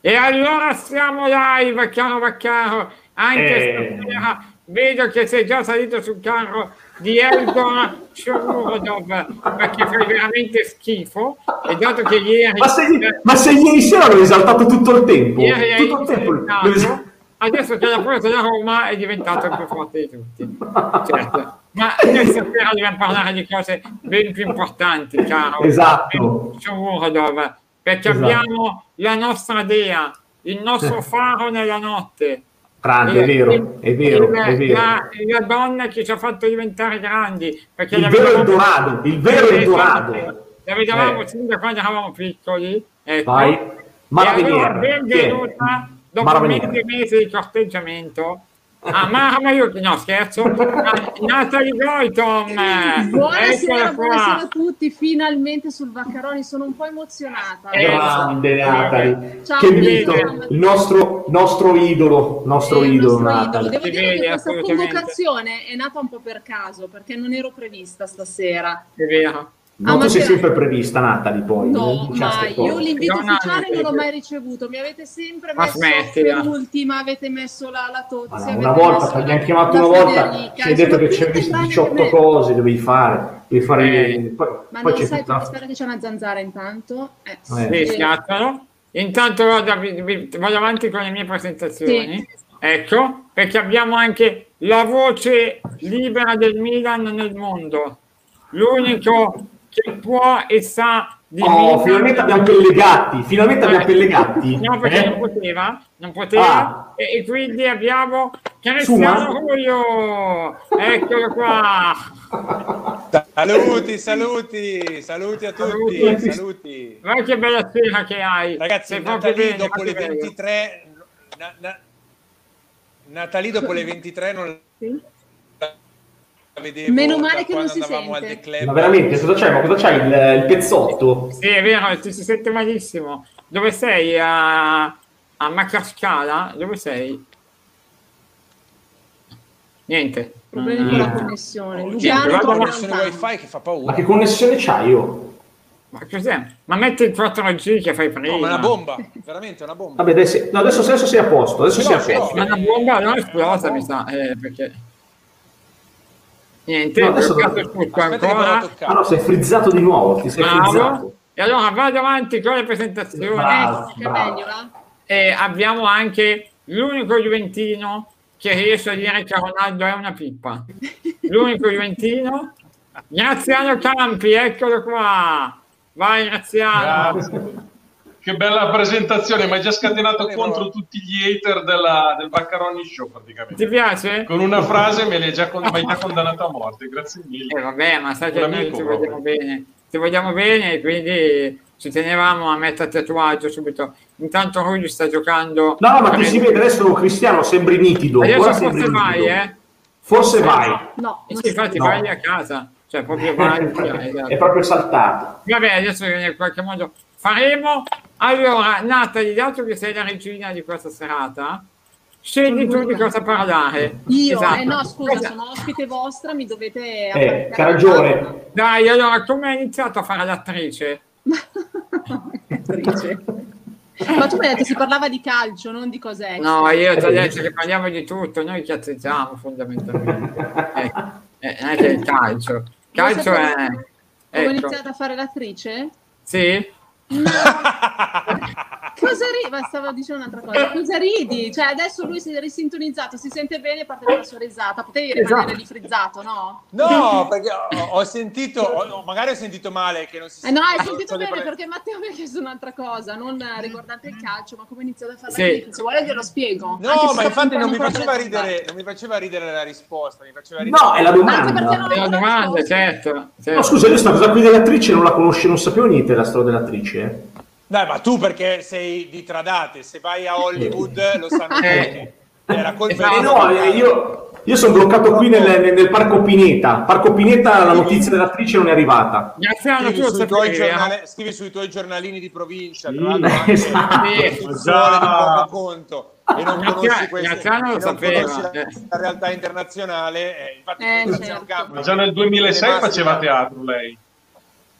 E allora siamo live, caro Vaccaro, anche Eh. stasera vedo che sei già salito sul carro di Eldor Shomurodov perché fai veramente schifo e dato che ieri Ma se, ma se ieri sera l'ho esaltato tutto il tempo, ieri tutto il tempo. Adesso che la forza della Roma è diventato il più forte di tutti certo ma noi stasera dobbiamo parlare di cose ben più importanti caro Esatto. Shomurodov perché Esatto. abbiamo la nostra dea il nostro faro nella notte Grande, è vero, è vero, il- è vero. La, la donna che ci ha fatto diventare grandi perché Il vero Eldorado, il vero Eh, Eldorado. la vedevamo Eh. sin da quando eravamo piccoli ecco. Vai. E allora benvenuta dopo Mara mesi e mesi di corteggiamento a Mara Maiucchi, no scherzo, a Natalie Goitom, Buonasera, eccola buonasera a tutti, finalmente sul Vaccaroni, sono un po' emozionata. Eh, Grande Natalie, Ciao, che mito, il nostro, nostro idolo, nostro Eh, idolo nostro Natalie. Devo Si dire vede, che questa convocazione è nata un po' per caso, perché non ero prevista stasera. È vero. No, Ah, tu ma sei sempre prevista Natalie poi. No, non cose. Io l'invito No, ufficiale no, non l'ho mai ricevuto. Mi avete sempre Ma messo smettila. per ultima, avete messo la, la. Ma no, avete una volta ti abbiamo chiamato una volta, ci hai detto che tranne 18 me. cose, dovevi fare, devi fare Eh. poi, Ma poi non c'è sai, tutta che c'è una zanzara intanto. Eh, Eh. Sì, eh, schiattano. Intanto vado, vado avanti con le mie presentazioni. Sì. Ecco, perché abbiamo anche la voce libera del Milan nel mondo. L'unico che può e sa di Oh, finalmente abbiamo Pellegatti, finalmente abbiamo Eh, Pellegatti. No, perché eh? non poteva, non poteva. Ah. E, e quindi abbiamo Cristiano? Julio. Eccolo qua. Saluti, saluti, saluti a tutti, Saluti. saluti. Guarda che bella sera che hai. Ragazzi, Sei proprio bene, dopo le proprio bello. 23 na- na- Natalie dopo le 23 non sì. Vedevo Meno male che non si sente. Ma veramente, cosa c'hai? Ma cosa c'hai? Il, il pezzotto? Sì, è vero, ti si sente malissimo. Dove sei? A, a Macascala? Dove sei? Niente. Problemi Non- con la Mm. connessione. È la connessione wifi che fa Ma paura. che connessione c'hai io? Ma cos'è? Ma metti il 4G che fai prima. No, ma è una bomba, veramente è una bomba. Vabbè, adesso, no, adesso, adesso sei a posto, adesso Ce sei a posto. Ma una bomba non esplosa, mi sa, eh, perché... Niente, No, adesso- a ancora. Ah no, sei frizzato di nuovo, ti sei Bravo. frizzato. E allora vado avanti con le presentazioni. Bravo. Va? E abbiamo anche l'unico Juventino che riesce a dire che Ronaldo è una pippa. L'unico Juventino. Graziano Campi, eccolo qua. Vai Graziano. Grazie. Che bella presentazione, mi hai già scatenato Volevo- contro tutti gli hater della- del Baccaroni Show praticamente. Ti piace? Con una frase me l'hai già, con- mi hai già condannato a morte, grazie Eh, mille. vabbè, ma sai che noi ti proprio. vogliamo bene. Ti vogliamo bene e quindi ci tenevamo a mettere tatuaggio subito. Intanto Ruggi sta giocando. No, no, ma ti si vede adesso Cristiano, sembri nitido. Adesso ora forse vai, nitido. eh? Forse vai. No, E non sì, infatti No. vai a casa. Cioè, proprio vai. via, esatto. È proprio saltato. Vabbè, adesso in qualche modo faremo. Allora, Natalie, dato che sei la regina di questa serata, scegli tu di cosa parlare. Io, Esatto. eh no, scusa, Cosa- sono ospite vostra, mi dovete... Eh, ragione. Dai, allora, come hai iniziato a fare l'attrice? Attrice. Ma tu mi hai detto si parlava di calcio, non di cose No, io ti ho detto che parliamo di tutto, noi chiazzeggiamo fondamentalmente. Eh, eh, non è che il calcio. Calcio è... Ho Ecco. iniziato a fare l'attrice? Sì? No. Cosa ridi? Ma stavo dicendo un'altra cosa. Cosa ridi? Cioè, adesso lui si è risintonizzato, si sente bene e parte la sua risata. Potevi rimanere Esatto. lì frizzato, no? No, perché ho, ho sentito, ho- magari ho sentito male che non si Eh no, hai sentito bene perché Matteo mi ha chiesto un'altra cosa, non riguardante il calcio, ma come ho iniziato a fare Sì. l'attrice. Se vuole glielo spiego. Anche No, se ma infatti non mi faceva ridere, non mi faceva ridere la risposta, mi faceva ridere. No, è la Anche perché domanda. non È una domanda, risposta. certo. No, certo. scusa, io questa cosa qui dell'attrice non la conosce, non sapevo niente della storia dell'attrice. eh. Dai, ma tu perché sei di Tradate, se vai a Hollywood lo sanno Eh. tutti. Era colpa Esatto. Eh di- no, eh, io, io sono bloccato qui nel, nel- nel Parco Pineta. Parco Pineta la notizia dell'attrice non è arrivata. Graziano, Scrivi sui, tuoi eh? giornale- scrivi sui tuoi giornalini di provincia, Sì, tra esatto. istituzione di poco conto e non conosci, queste, Graziano lo sapeva, la, eh. la realtà internazionale. eh, infatti, Eh, certo. Campi Ma già nel 2006 è rimasta- faceva teatro lei.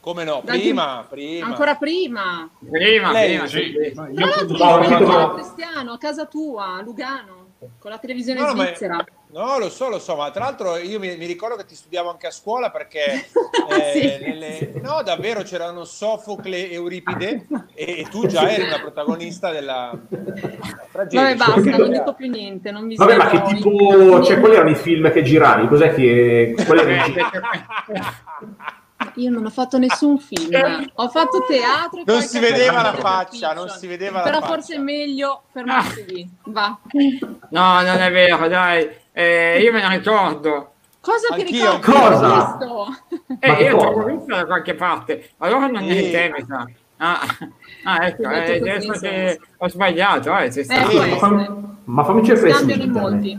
Come no? Prima, prima. Ancora prima. Prima, Lei, prima, sì. sì, sì. Ma Tra l'altro, No, io sono Cristiano, a casa tua, a Lugano, con la televisione No, no, ma- svizzera. No, lo so, lo so, ma tra l'altro io mi, mi ricordo che ti studiavo anche a scuola perché eh, Sì. nelle- no, davvero c'erano Sofocle e Euripide e, e tu già eri una protagonista della, della tragedia. Vabbè, basta, non dico più niente, non vi Vabbè, ma che tipo... Cioè, quali erano i film che giravi? Cos'è che... Qual era il- Io non ho fatto nessun film, ho fatto teatro. e Non si vedeva la faccia, non si vedeva la Però faccia. forse è meglio fermarsi lì. Va. No, non è vero, dai. Eh, io me ne ricordo. Cosa ti Anch'io. ricordi? Cosa? Ho visto? Eh, Ma io cosa? l'avevo vista da qualche parte. Allora non Sì. è te, mi sa. Ah, ah, ecco, Ti eh, adesso che ho sbagliato, eh, sei Eh, stato... essere. fammi, ma fammi cercare su Scambiano in molti.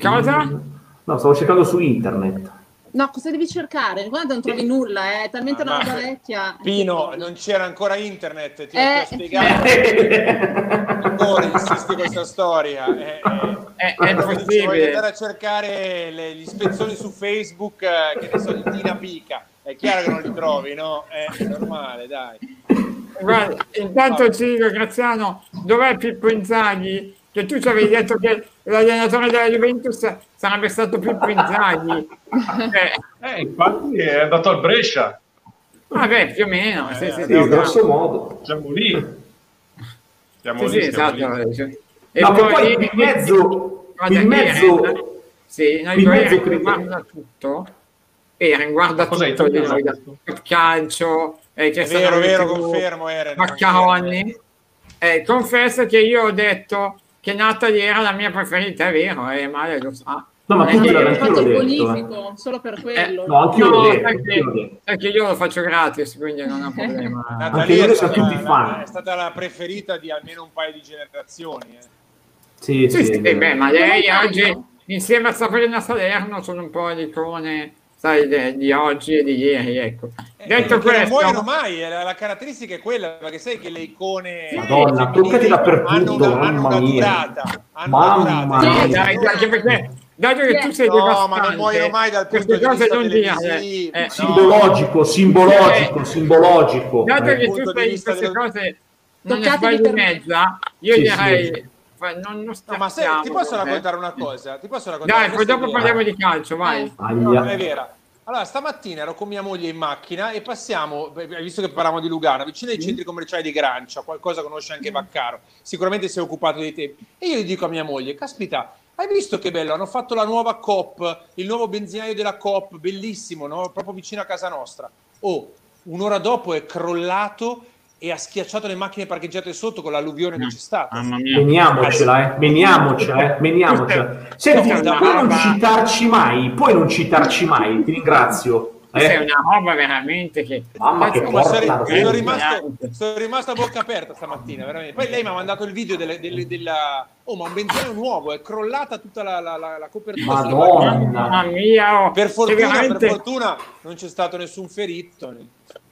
Cosa? No, stavo cercando su internet. No, cosa devi cercare? Guarda, non trovi nulla, eh, è talmente una ma- roba vecchia. Pino, non c'era ancora internet, ti Eh. ho spiegato ancora, insisti questa storia. Eh, eh. È, è Voglio andare possibile. a cercare le- gli spezzoni su Facebook, eh, che ne so, di Tina Pica. È chiaro che non li trovi, no? Eh, È normale, dai. Guarda, intanto ci dico, Graziano, dov'è Pippo Inzaghi? Che tu ci avevi detto che l'allenatore della Juventus sarebbe stato Pippo Inzaghi. Eh, Eh, infatti è andato al Brescia. vabbè, più o meno. Sì, sì, Sì, sì, grosso modo. Siamo lì. Siamo Sì, lì, sì, esatto. lì. E No, che poi in mezzo... Guarda, In mezzo... Eren, sì, noi in mezzo Eren credo- guarda tutto. Eren guarda Cosa tutto di noi, da- calcio, eh, che È vero, vero, confermo, Eren. Maccaroni. Eh, confesso che io ho detto che Natalie era la mia preferita, è vero, e Male lo sa. No, ma Eh, eh, Ho anch'io fatto eh. bonifico, solo per quello. No, anch'io No, l'ho detto. perché, perché io lo faccio gratis, quindi non ho problema. Anche Natalia loro è stata, tutti fan. la, è stata la preferita di almeno un paio di generazioni. eh. Sì, Sì, sì, è vero. beh, ma lei oggi, insieme a Sabrina Salerno, sono un po' le icone, sai, de- di oggi e di ieri, ecco. Eh, Detto perché non questo, muoiono mai, eh, la, la caratteristica è quella, perché sai che le icone Madonna, toccati dappertutto, hanno una, hanno mamma una mia. durata. Hanno Mamma una durata. Sì, mia. dai, anche perché dato che tu sei No, ma non devastante, muoiono mai dal punto queste di cose vista non televisivo, Eh, no. Simbologico, simbologico, simbologico. dato Eh. che tu di sei in vista queste del- cose non ne sbagli mezza, io Sì, direi sì. Fa- non, non No, ma se, ti posso te. raccontare una cosa? Ti posso raccontare Dai, poi dopo idea? parliamo di calcio, vai. Eh. No, non è vera. Allora, stamattina ero con mia moglie in macchina e passiamo, visto che parlavamo di Lugano, vicino ai centri commerciali di Grancia, qualcosa conosce anche Vaccaro, sicuramente si è occupato dei tempi. E io gli dico a mia moglie, caspita, hai visto che bello, hanno fatto la nuova Coop, il nuovo benzinaio della Coop, bellissimo, no? proprio vicino a casa nostra. Oh, un'ora dopo è crollato e ha schiacciato le macchine parcheggiate sotto con l'alluvione che c'è stata. Meniamocela, eh, meniamocela, eh, meniamocela. Senti, puoi non roba- citarci mai, puoi non citarci mai, ti ringrazio. Questa è Eh? una roba veramente che... Mamma che Cazzo, Ma sono, rimasto, sono rimasto a bocca aperta stamattina, veramente. Poi lei mi ha mandato il video delle- delle- della... Oh, ma un benzinaio nuovo, è crollata tutta la, la- la- la copertura. Madonna. mia, oh, Per che fortuna, veramente- per fortuna non c'è stato nessun ferito. Eh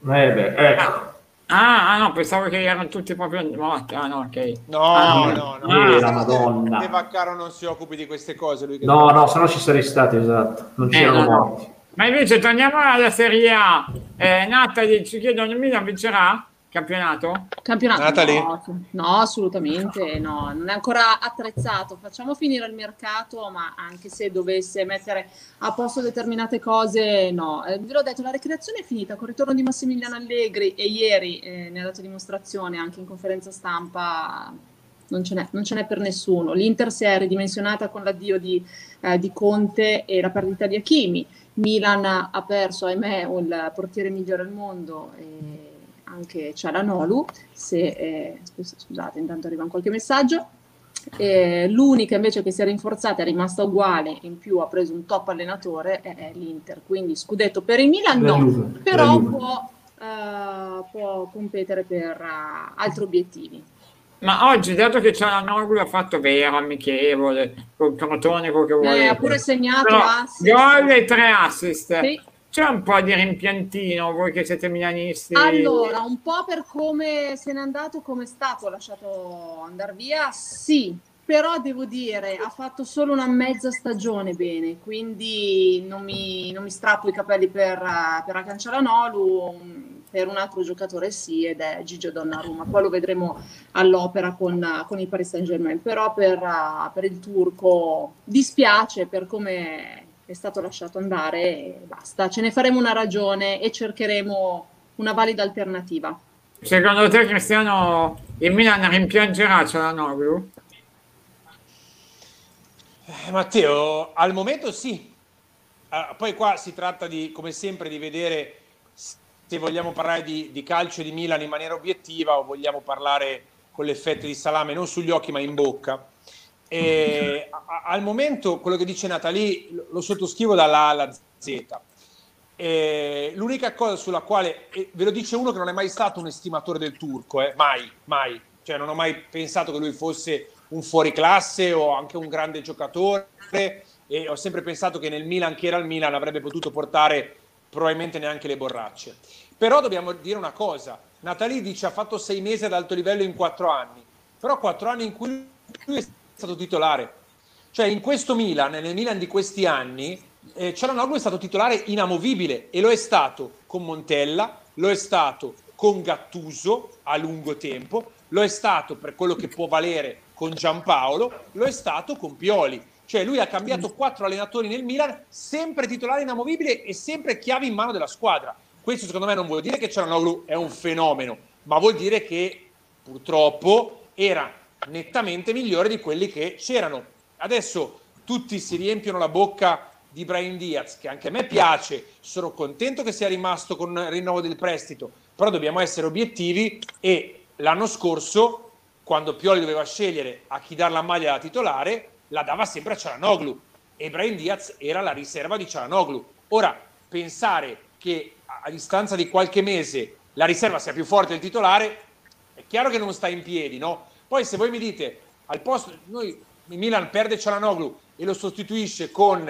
beh, ecco. Ah, ah, no, pensavo che erano tutti proprio morti. Ah, no, ok. No, Ah, no, no. la Che- Madonna. Che Vaccaro non si occupi di queste cose. Lui che- No, no, se no ci sarei stato, esatto. Non Eh, c'erano no, no. morti. Ma invece torniamo alla Serie A. Eh, Natalie ci chiedono, il Milan vincerà campionato? Campionato? Natalie? No, no, assolutamente no, non è ancora attrezzato. Facciamo finire il mercato, ma anche se dovesse mettere a posto determinate cose, no. Eh, ve l'ho detto, la recreazione è finita con il ritorno di Massimiliano Allegri e ieri eh, ne ha dato dimostrazione anche in conferenza stampa. Non ce, n'è, non ce n'è per nessuno. L'Inter si è ridimensionata con l'addio di, eh, di Conte e la perdita di Hakimi. Milan ha perso, ahimè, il portiere migliore al mondo. E anche Cialanolu, se, eh, scus- scusate, intanto arriva qualche messaggio. Eh, l'unica invece che si è rinforzata è rimasta uguale, in più ha preso un top allenatore, è, è l'Inter. Quindi scudetto per il Milan La no, Juve, però può, eh, può competere per eh, altri obiettivi. Ma oggi, dato che c'è la Noglu, ha fatto vero, amichevole, col Crotone, quello che vuole. Eh, ha pure segnato Però, assist. gol e tre assist. Sì. C'è un po' di rimpiantino, voi che siete milanisti. Allora, un po' per come se n'è andato, come è stato lasciato andare via, sì, però devo dire, ha fatto solo una mezza stagione bene, quindi non mi, non mi strappo i capelli per, per Acancialanolu, per un altro giocatore sì, ed è Gigio Donnarumma. Poi lo vedremo all'opera con, con il Paris Saint Germain, però per, per il turco dispiace per come è stato lasciato andare e basta. Ce ne faremo una ragione e cercheremo una valida alternativa. Secondo te, Cristiano, il Milan rimpiangerà Cialanoglu? Eh, Matteo, al momento sì. Uh, poi qua si tratta di, come sempre, di vedere se vogliamo parlare di, di calcio di Milan in maniera obiettiva o vogliamo parlare con l'effetto di salame non sugli occhi ma in bocca. E, a, al momento quello che dice Natali lo, lo sottoscrivo dalla A alla Z. E, l'unica cosa sulla quale, ve lo dice uno che non è mai stato un estimatore del turco, eh, mai, mai, cioè non ho mai pensato che lui fosse un fuoriclasse o anche un grande giocatore e ho sempre pensato che nel Milan, che era il Milan, avrebbe potuto portare probabilmente neanche le borracce. Però dobbiamo dire una cosa, Natali dice ha fatto sei mesi ad alto livello in quattro anni, però quattro anni in cui lui è stato titolare. Cioè in questo Milan, nel Milan di questi anni, eh, Cialanoglu è stato titolare inamovibile e lo è stato con Montella, lo è stato con Gattuso a lungo tempo, lo è stato per quello che può valere con Giampaolo, lo è stato con Pioli. Cioè lui ha cambiato quattro allenatori nel Milan, sempre titolare inamovibile e sempre chiavi in mano della squadra. Questo secondo me non vuol dire che Cialanoglu è un fenomeno, ma vuol dire che purtroppo era nettamente migliore di quelli che c'erano. Adesso tutti si riempiono la bocca di Brian Diaz, che anche a me piace, sono contento che sia rimasto con il rinnovo del prestito, però dobbiamo essere obiettivi e l'anno scorso, quando Pioli doveva scegliere a chi dare la maglia da titolare, la dava sempre a Cialanoglu e Brian Diaz era la riserva di Cialanoglu. Ora, pensare che a, distanza di qualche mese la riserva sia più forte del titolare, è chiaro che non sta in piedi, no? Poi se voi mi dite, al posto, noi, Milan perde Cialanoglu e lo sostituisce con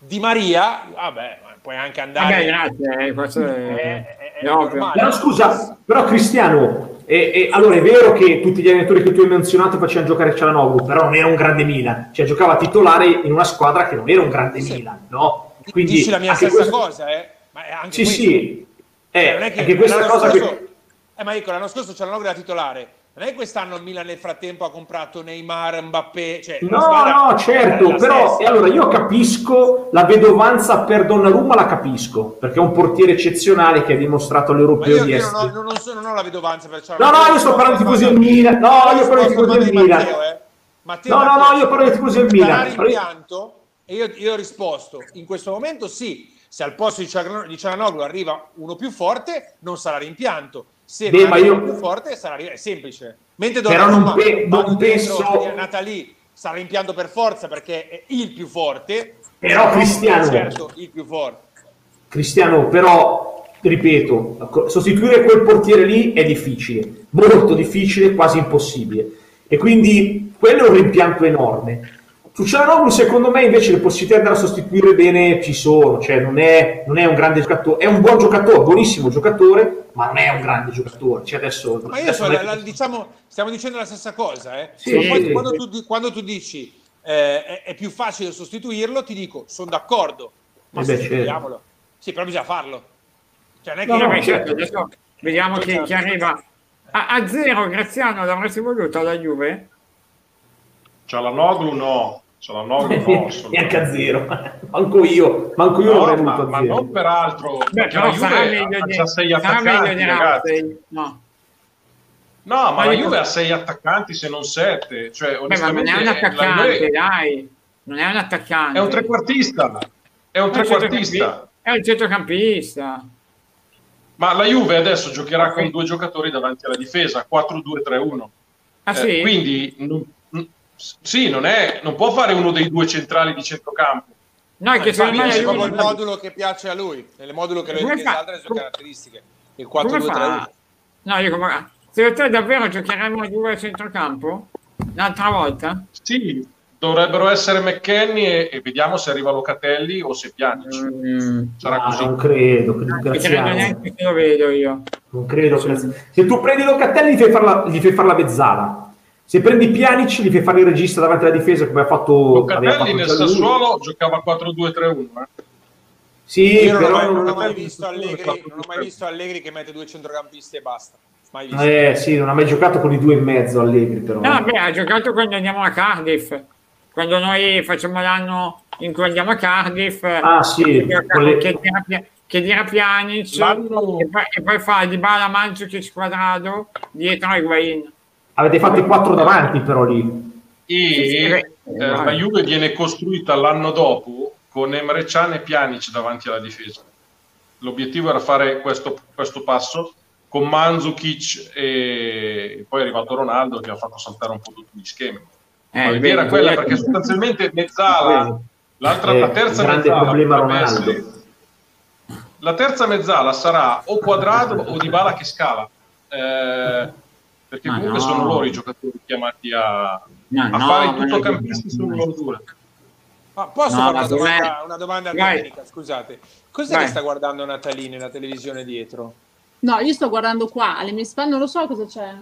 Di Maria, vabbè, puoi anche andare... Vabbè, grazie, eh, questo è, è, è, è normale. Però scusa, però Cristiano, e, e, allora è vero che tutti gli allenatori che tu hai menzionato facevano giocare Cialanoglu, però non era un grande Milan, cioè giocava titolare in una squadra che non era un grande sì. Milan, no? Quindi Dici la mia stessa questo... cosa, eh? Ma anche sì, sì. Eh, cioè, non è che anche questa cosa scorso... che... Eh, ma dico, l'anno scorso Cialanoglu era titolare, non è che quest'anno il Milan nel frattempo ha comprato Neymar, Mbappé, cioè no, no, certo, però e allora io capisco la vedovanza per Donnarumma, la capisco, perché è un portiere eccezionale che ha dimostrato all'Europeo io, di essere. Non ho, non, so, non ho la vedovanza per No, no, io sto parlando di tifosi del Milan. No, io parlo di tifosi del Milan. Matteo, eh. No, no, no, io parlo di tifosi del Milan. Rimpianto, e io, io ho risposto, in questo momento sì, se al posto di Cialanoglu arriva uno più forte, non sarà rimpianto se Beh, non io... più forte sarà è semplice. Mentre Però non, pe- non penso Natali sarà rimpianto per forza perché è il più forte. Però Cristiano certo il più forte. Cristiano però ripeto, sostituire quel portiere lì è difficile, molto difficile, quasi impossibile. E quindi quello è un rimpianto enorme. Su Cialanoglu secondo me invece le possibilità da sostituire bene ci sono, cioè non è, non è, un grande giocatore, è un buon giocatore, buonissimo giocatore, ma non è un grande giocatore. Cioè adesso, ma io adesso so, la, la, diciamo, stiamo dicendo la stessa cosa, eh? sì, poi, quando, tu, quando, tu, dici eh, è, è, più facile sostituirlo, ti dico sono d'accordo, ma eh beh, sostituiamolo. Certo. Sì, però bisogna farlo. Cioè, non è che no, no, certo, adesso vediamo chi, chi arriva. A, a, zero, Graziano, l'avresti voluto alla Juve? Cialanoglu no, Cialanoglu no, neanche a zero, manco io, manco io no, ma, ma non peraltro, Beh, però la Juve ha, di, sei attaccanti, ragazzi. No. No, ma, ma la Juve ha sei attaccanti se non sette. Cioè, Beh, ma non è un attaccante, Juve... dai. Non è un attaccante. È un trequartista. È un trequartista. È un centrocampista. Ma la Juve adesso giocherà con due giocatori davanti alla difesa, 4-2-3-1. Ah, eh, sì? Quindi sì, non, è, non può fare uno dei due centrali di centrocampo. No, è che secondo me è proprio il modulo che piace a lui, nel modulo che lui esalta le sue caratteristiche. Il 4-2-3-1. No, io come... Secondo te davvero giocheremo a due a centrocampo? L'altra volta? Sì, dovrebbero essere McKenny e, e, vediamo se arriva Locatelli o se Pjanic. Mm, Sarà no, così. Non credo, credo, non credo neanche che lo vedo io. Non credo. Se tu prendi Locatelli gli fai fare la, gli fai fare la mezzala Se prendi Pjanic, gli fai fare il regista davanti alla difesa come ha fatto Locatelli nel Sassuolo giocava 4-2-3-1. Eh? Sì, Io non, però ho mai, non ho mai visto Allegri, non ho mai visto Allegri che mette due centrocampisti e basta. Mai visto. Eh sì, non ha mai giocato con i due e mezzo Allegri però. No, beh, ha giocato quando andiamo a Cardiff. Quando noi facciamo l'anno in cui andiamo a Cardiff. Ah sì, che, le... che, dirà, che dirà Pjanic L'anno- e, poi, e poi fa Di Bala, Mandzukic, Quadrado dietro a Higuain. Avete fatto i quattro davanti però lì. E Sì, sì, eh, la Juve viene costruita l'anno dopo con Emre Can e Pjanic davanti alla difesa. L'obiettivo era fare questo, questo passo con Mandzukic e poi è arrivato Ronaldo che ha fatto saltare un po' tutti gli schemi. Eh, Ma l'idea era quella perché sostanzialmente mezzala, l'altra, Eh, la terza mezzala essere- la terza mezzala sarà o Quadrado o Dybala che scala. Eh, perché Ma comunque no. sono loro i giocatori chiamati a, No, a no, fare i ma non è tuttocampisti che- sul loro. Ma posso No, fare una domanda, una domanda Vai. tecnica? Scusate, cos'è Vai. che sta guardando Natalini nella televisione dietro? No, io sto guardando qua, alle mie spalle non lo so cosa c'è.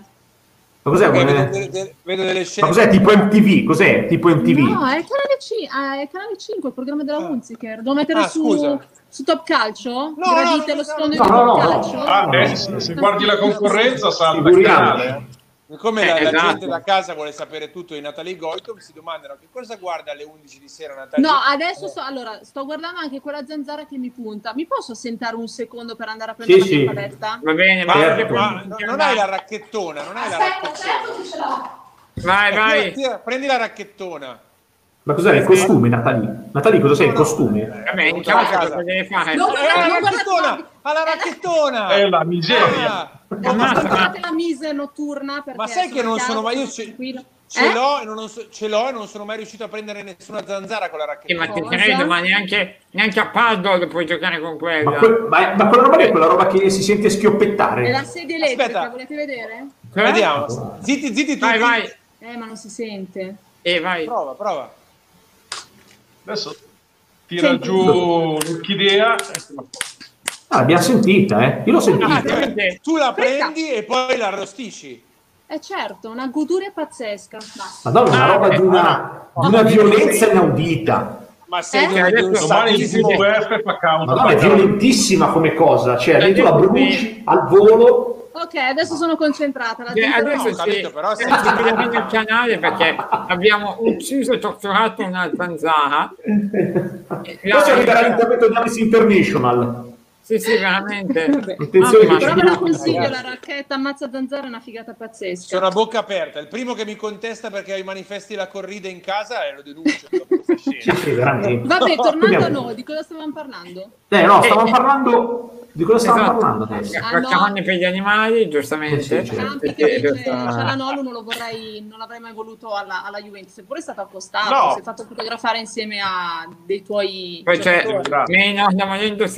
Ma cos'è? Come- vedo, delle- vedo delle Ma scene. cos'è tipo MTV? Cos'è tipo MTV? No, è canale, C- ah, è canale 5, il programma della Ah. Hunziker. Devo mettere Ah, su, scusa. su Top Calcio? no, Gradite no, lo no, sfondo no, di no, Top no, Calcio? Ah, No. eh, se, se guardi la concorrenza salta il canale. Eh. Come Eh, la, la esatto. gente da casa vuole sapere tutto di Natalie Goito, si domandano che cosa guarda alle 11 di sera Natalie. No, adesso sto, allora, sto guardando anche quella zanzara che mi punta. Mi posso sentare un secondo per andare a prendere Sì, la mia sì. paletta? Va bene, ma, Certo. ma no- non hai la racchettona, non hai la racchettona. vai, Eh, vai. tira- tira- prendi la racchettona. Ma cos'è il costume, Natali? Natali, cosa sei? Il costume? Vabbè, casa cosa deve fare? No, Eh, la non racchettona! Ha la racchettona! È la miseria. Ah, Ammazza, Guardate la mise notturna Ma sai che non sono mai- io ce- ce, Eh? l'ho e non so- ce l'ho e non sono mai riuscito a prendere nessuna zanzara con la Sì, racchettona. ma ti credo, ma neanche, neanche a paddle puoi giocare con quella. Ma, que- ma- ma quella roba lì è quella roba che si sente schioppettare. È la sedia elettrica, Aspetta. volete vedere? Eh? Vediamo. Zitti, zitti tutti. Vai, vai. Eh, ma non si sente. E vai. Prova, prova. Adesso tira Senti. giù l'orchidea. Ah, l'abbiamo sentita, eh? Io l'ho Ah, sentita. veramente? Tu la prendi e poi la arrostisci. Eh certo, una goduria pazzesca. Basta. Madonna, una Ah, roba eh, di una, di una violenza inaudita. Ma sei Eh? Adesso- Domani il sadismo. WWF fa counter. Madonna, è violentissima come cosa. Cioè, tu la bruci al volo. Ok, adesso sono concentrata. La gente adesso ho capito, si, però si se- chiude il canale perché abbiamo ucciso e torturato una zanzara. Arriverà l'intervento di Alice International. Sì, sì, veramente. Attenzione che Però ve la consiglio, ragazzi. la racchetta ammazza zanzara è una figata pazzesca. Sono a bocca aperta. Il primo che mi contesta perché ho i manifesti la corrida in casa e lo denuncio. Sì, sì. Vabbè, tornando a noi, di cosa stavamo parlando? Eh, no, stavamo Eh, parlando... Di cosa stavamo Esatto. parlando adesso? Ah, no. Capanne per gli animali, giustamente. Sì, sì. Campi che non lo vorrei, non l'avrei mai voluto alla, alla Juventus, eppure è stato accostato, No. si è fatto fotografare insieme a dei tuoi Poi c'è giocatori. Maynard da momento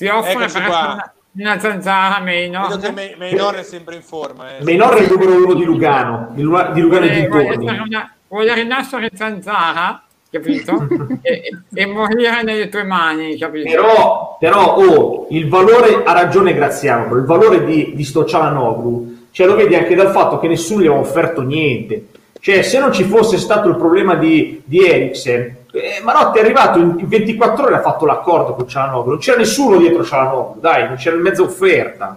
si, offre Eccoci per una, zanzara Vedo che Maynard. Me- Maynor è sempre in forma. Eh. Menor è il numero uno di Lugano, di Lu- di Lugano e Vuole, una- vuole rinascere zanzara, capito? e, e morire nelle tue mani, capito? Però, però oh, il valore, ha ragione Graziano, il valore di, di sto Cialanoglu, cioè lo vedi anche dal fatto che nessuno gli aveva offerto niente. Cioè, se non ci fosse stato il problema di, di Eriksen, eh, Marotti è arrivato in, in 24 ore ha fatto l'accordo con Cialanoglu. Non c'era nessuno dietro Cialanoglu, dai, non c'era mezza offerta.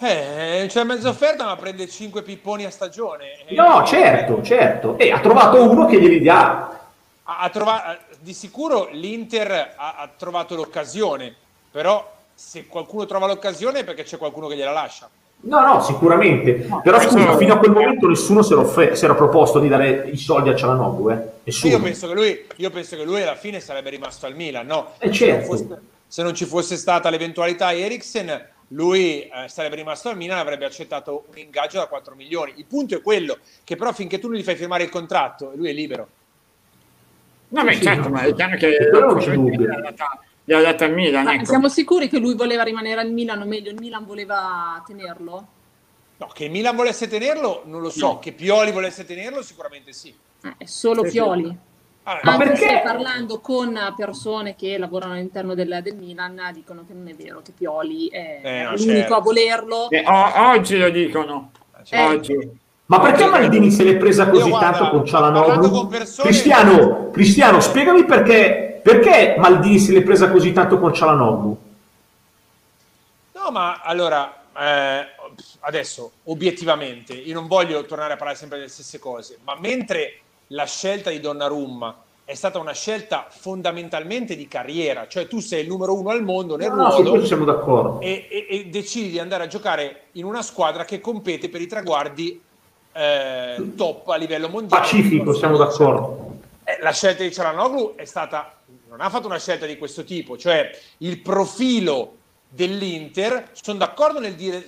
Eh, c'è mezza offerta, ma prende 5 pipponi a stagione. No, certo, certo. E ha trovato uno che glieli dà. Ha, ha trova- di sicuro l'Inter ha, ha trovato l'occasione, però se qualcuno trova l'occasione è perché c'è qualcuno che gliela lascia. No, no, sicuramente. Però questo- scusa, fino a quel momento nessuno si era, offe- si era proposto di dare i soldi a Cialanoglu, eh. Nessuno. Io penso, che lui, io penso che lui alla fine sarebbe rimasto al Milan, no? Eh, Se non certo. fosse- se non ci fosse stata l'eventualità Eriksen, lui eh, sarebbe rimasto al Milan e avrebbe accettato un ingaggio da 4 milioni. Il punto è quello che però finché tu non gli fai firmare il contratto, lui è libero. Vabbè, Sì, certo, no. ma è chiaro che Quello non c'è dubbio. Gli ha dato al Milan, Ma ecco. siamo sicuri che lui voleva rimanere al Milan, o meglio, il Milan voleva tenerlo? No, che il Milan volesse tenerlo, non lo so. No. Che Pioli volesse tenerlo, sicuramente sì. Eh, è solo Sì, sì. Pioli. Ah, Ma Anche perché? se parlando con persone che lavorano all'interno del, del Milan dicono che non è vero, che Pioli è Eh, no, l'unico certo. a volerlo. Eh, o- oggi lo dicono. cioè, Oggi. Ma perché Maldini se l'è presa così Io, guarda, tanto con Cialanoglu? con persone- Cristiano, Cristiano, spiegami perché, perché Maldini se l'è presa così tanto con Cialanoglu? No, ma allora, eh, adesso, obiettivamente, io non voglio tornare a parlare sempre delle stesse cose, ma mentre la scelta di Donnarumma è stata una scelta fondamentalmente di carriera, cioè tu sei il numero uno al mondo nel No, ruolo e, e- e decidi di andare a giocare in una squadra che compete per i traguardi eh, top a livello mondiale. Pacifico, siamo d'accordo. Eh, la scelta di Cialanoglu è stata, non ha fatto una scelta di questo tipo, cioè il profilo dell'Inter, sono d'accordo nel dire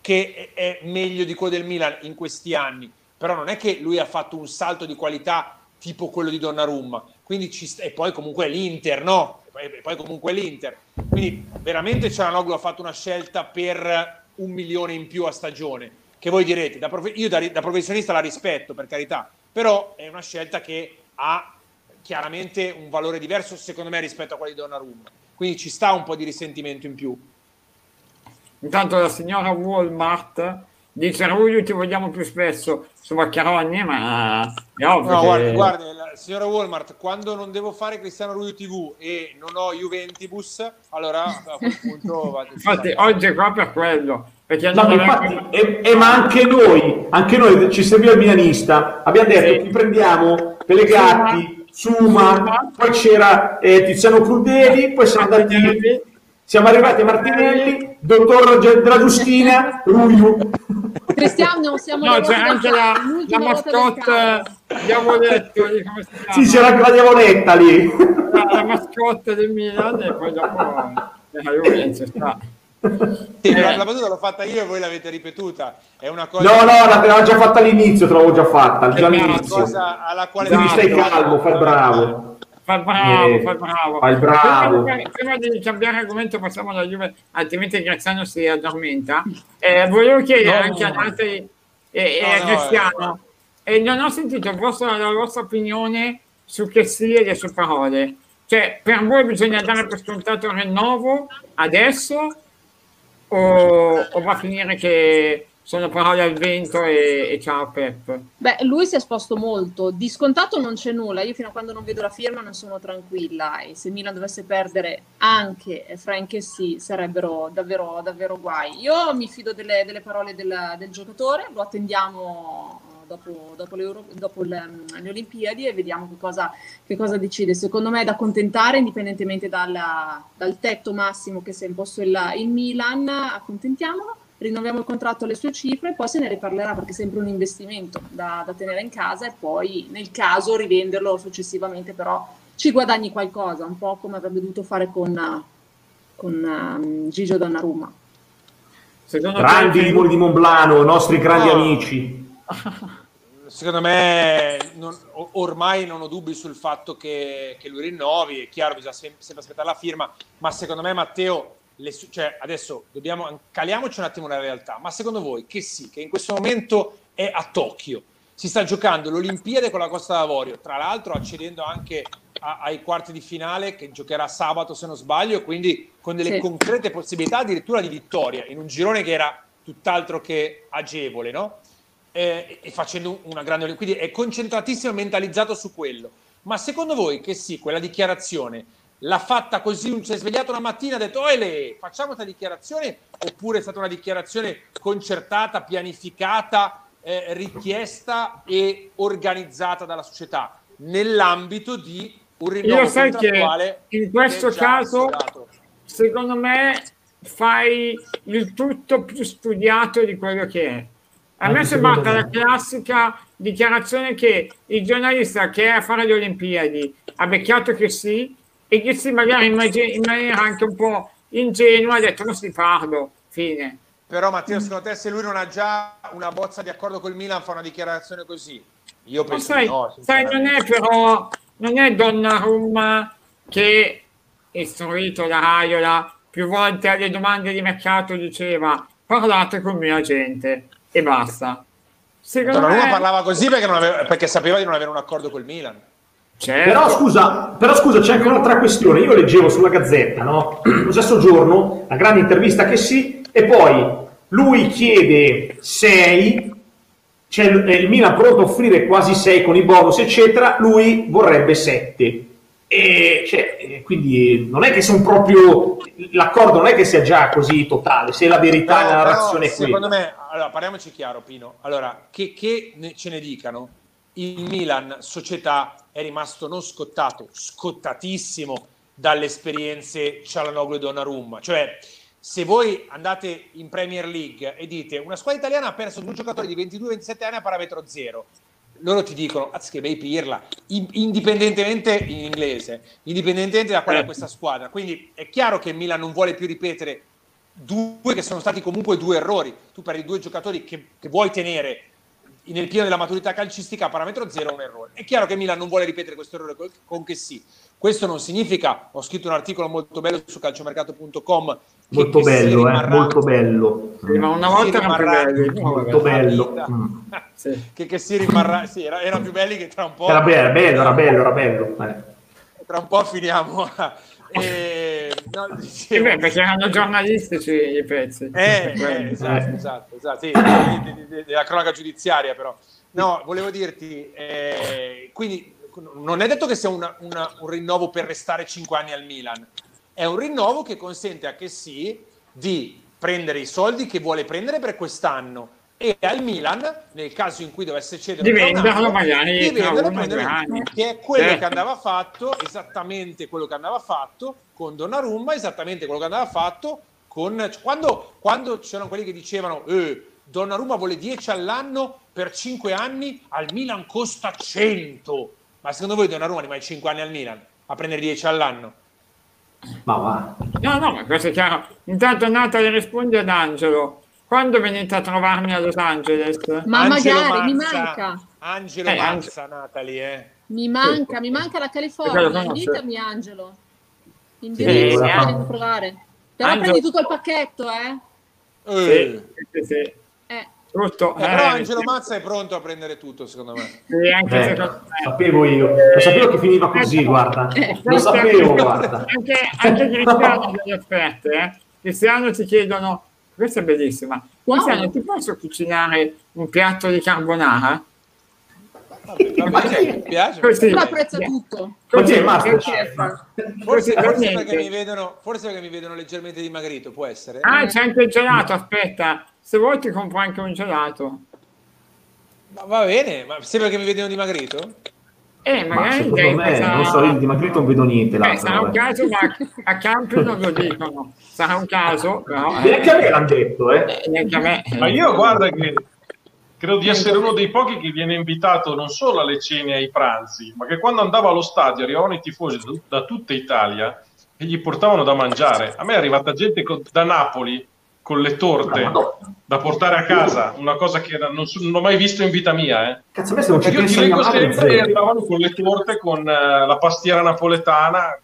che è meglio di quello del Milan in questi anni, però non è che lui ha fatto un salto di qualità tipo quello di Donnarumma, quindi ci e poi comunque l'Inter, no? E poi, comunque l'Inter. Quindi veramente Cialanoglu ha fatto una scelta per un milione in più a stagione, che voi direte, da profe- io da, da professionista la rispetto per carità, però è una scelta che ha chiaramente un valore diverso secondo me rispetto a quelli di Donnarumma. Quindi ci sta un po' di risentimento in più. Intanto la signora Walmart dice Rulli ti vogliamo più spesso su Vaccaroni, ma è ovvio No, che- guardi, guardi, la signora Walmart, quando non devo fare Cristiano Rudio TV e non ho Juventibus, allora a quel punto vado. Infatti oggi è qua per quello, perché No, infatti, e, e ma anche noi, anche noi ci serviva il milanista, abbiamo detto Sì. ti prendiamo Pelegatti, Suma, poi c'era eh, Tiziano Crudeli, poi siamo andati, siamo arrivati a Martinelli, dottor della Giustina, Ruiu. Cristiano, siamo No, c'è anche la, la mascotte. Diavoletto? Sì, c'era anche la diavoletta lì. la, la mascotte del Milan e poi dopo la Juventus sta. Sì, la, la battuta l'ho fatta io e voi l'avete ripetuta. È una cosa, No, no, l'aveva già fatta all'inizio, te l'avevo già fatta, già all'inizio. cosa alla quale Quindi stai calmo, fai bravo. Fa bravo, Eh, fa bravo. fa il bravo. Prima, prima di cambiare argomento passiamo alla Juve, altrimenti Graziano si addormenta. Eh, volevo chiedere No, anche no. ad altri e, e No, a no, Cristiano, e non ho sentito il vostro- la vostra opinione su che sia le sue parole. Cioè, per voi bisogna dare per scontato il rinnovo adesso o, o va a finire che sono parole al vento e, e ciao Pep? Beh, lui si è esposto molto. Di scontato non c'è nulla. Io fino a quando non vedo la firma non sono tranquilla. E se Milan dovesse perdere anche Frank e sì, sarebbero davvero, davvero guai. Io mi fido delle, delle parole del, del giocatore, lo attendiamo dopo, dopo, l'Euro- dopo le, le Olimpiadi e vediamo che cosa, che cosa decide. Secondo me è da accontentare, indipendentemente dalla- dal tetto massimo che si è imposto il, il Milan, accontentiamolo rinnoviamo il contratto alle sue cifre, poi se ne riparlerà perché è sempre un investimento da, da tenere in casa e poi nel caso rivenderlo successivamente, però ci guadagni qualcosa, un po' come avrebbe dovuto fare con, con ehm, Gigio Donnarumma. Secondo Grandi te- di Monblano, nostri grandi No. amici. Secondo me non- ormai non ho dubbi sul fatto che, che lui rinnovi, è chiaro, bisogna sem- sempre aspettare la firma, ma secondo me Matteo, le cioè, adesso dobbiamo, caliamoci un attimo nella realtà, ma secondo voi che sì, che in questo momento è a Tokyo, si sta giocando l'Olimpiade con la Costa d'Avorio, tra l'altro accedendo anche a- ai quarti di finale che giocherà sabato se non sbaglio, quindi con delle Sì. concrete possibilità addirittura di vittoria, in un girone che era tutt'altro che agevole, no? Eh, e facendo una grande quindi è concentratissimo e mentalizzato su quello. Ma secondo voi che sì quella dichiarazione l'ha fatta così si è svegliato una mattina e ha detto Ele, facciamo questa dichiarazione? Oppure è stata una dichiarazione concertata pianificata eh, richiesta e organizzata dalla società nell'ambito di un rinnovo Io sai che in questo che caso secondo me fai il tutto più studiato di quello che è. A me è sembrata la classica dichiarazione che il giornalista che è a fare le Olimpiadi ha becchiato che sì e che sì magari in, magi- in maniera anche un po' ingenua ha detto non si parlo, fine. Però Matteo, secondo te se lui non ha già una bozza di accordo col Milan fa una dichiarazione così? Io penso sai, no. sai, non è però, non è Donnarumma che, istruito da Raiola, più volte alle domande di mercato diceva parlate con mia gente e basta. Secondo me, parlava così perché, non aveva- perché sapeva di non avere un accordo col Milan. certo, Però scusa, però scusa, c'è anche un'altra questione. Io leggevo sulla Gazzetta, no? Lo stesso giorno, la grande intervista che sì, e poi lui chiede 6, c'è il, il Milan pronto a offrire quasi 6 con i bonus, eccetera, lui vorrebbe 7. E cioè, quindi non è che sono proprio l'accordo non è che sia già così totale, se la verità No, nella narrazione è secondo me, allora parliamoci chiaro, Pino. Allora, che, che ne- ce ne dicano, il Milan, società, è rimasto non scottato, scottatissimo dalle esperienze Cialanoglu e Donnarumma. Cioè, se voi andate in Premier League e dite una squadra italiana ha perso due giocatori di 22-27 anni a parametro zero, loro ti dicono, "Az che bei pirla, in- indipendentemente in inglese, indipendentemente da qual è questa squadra. Quindi è chiaro che il Milan non vuole più ripetere due che sono stati comunque due errori. Tu perdi due giocatori che, che vuoi tenere nel pieno della maturità calcistica a parametro zero è un errore. È chiaro che Milan non vuole ripetere questo errore con, che sì. Questo non significa, ho scritto un articolo molto bello su calciomercato.com Molto che bello, eh, molto bello. Ma una volta erano più belli. no, Molto vabbè. bello. Mm. Sì. che, che si rimarrà, sì, era- erano più belli che tra un po'. Era bello, era bello, era bello, era bello. eh. Tra un po' finiamo. a- eh, no, Sì, dicevo- beh, perché erano giornalistici i pezzi. Eh, eh, esatto, Eh. esatto, esatto, sì, de- de- de- della cronaca giudiziaria però. No, volevo dirti, eh, quindi non è detto che sia una- una- un rinnovo per restare 5 anni al Milan, è un rinnovo che consente a che sì di prendere i soldi che vuole prendere per quest'anno e al Milan, nel caso in cui dovesse cedere Di venderlo magari di venderlo prendere- che è quello Certo. che andava fatto, esattamente quello che andava fatto con Donnarumma, esattamente quello che andava fatto con... Quando, quando c'erano quelli che dicevano eh, Donnarumma vuole 10 all'anno per 5 anni, al Milan costa 100. Ma secondo voi Donnarumma rimane 5 anni al Milan a prendere 10 all'anno? Ma va. No, no, ma questo è chiaro. Intanto Natale risponde ad Angelo. Quando venite a trovarmi a Los Angeles? Ma Angelo magari, mi Mazza- manca. Angelo Eh, Mazza, Natalie, eh. Mi manca, mi manca la California. Invitami, Angelo. Sì, Indirizzo, eh, no. a provare. Però Angelo- prendi tutto il pacchetto, eh? Eh. Sì, sì, sì. Eh, Tutto. Eh, però eh, Angelo sì. Mazza è pronto a prendere tutto, secondo me. Sì, anche Eh, secondo me. sapevo io, lo sapevo che finiva così, guarda. Eh, Lo sapevo, guarda. Anche, anche Cristiano delle offerte, eh. Cristiano ti chiedono, questa è bellissima, Wow. Cristiano ti posso cucinare un piatto di carbonara? Va bene, mi piace. Così. apprezza tutto. Ma Così? Forse, forse perché mi vedono, forse perché mi vedono leggermente dimagrito, può essere? Ah, c'è anche il gelato, aspetta, se vuoi ti compro anche un gelato. Ma va bene, ma sempre che mi vedono dimagrito? Eh, Ma magari secondo dai, me, questa- non so, io di dimagrito non vedo niente. Eh, l'altro, sarà un vabbè. caso, ma a Campi non lo dicono. Sarà un caso, però... eh, Neanche a me l'hanno detto, eh. eh, neanche a me. Ma io guarda che credo di essere uno dei pochi che viene invitato non solo alle cene e ai pranzi, ma che quando andava allo stadio arrivavano i tifosi da- da tutta Italia e gli portavano da mangiare. A me è arrivata gente con- da Napoli con le torte Madonna. da portare a casa, una cosa che non, so- non ho mai visto in vita mia. Eh. Cazzo, a me se non Io ti leggo sempre e zero. arrivavano con le torte, con eh, la pastiera napoletana.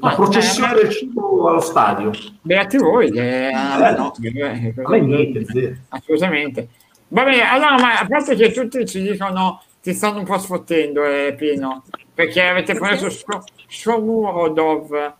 La processione del cibo allo stadio. Beati voi, che no. eh, A me niente. Assolutamente. Va bene, allora, ma a parte che tutti ci dicono ti stanno un po' sfottendo, eh, Pino, perché avete preso Sho- Shomurodov.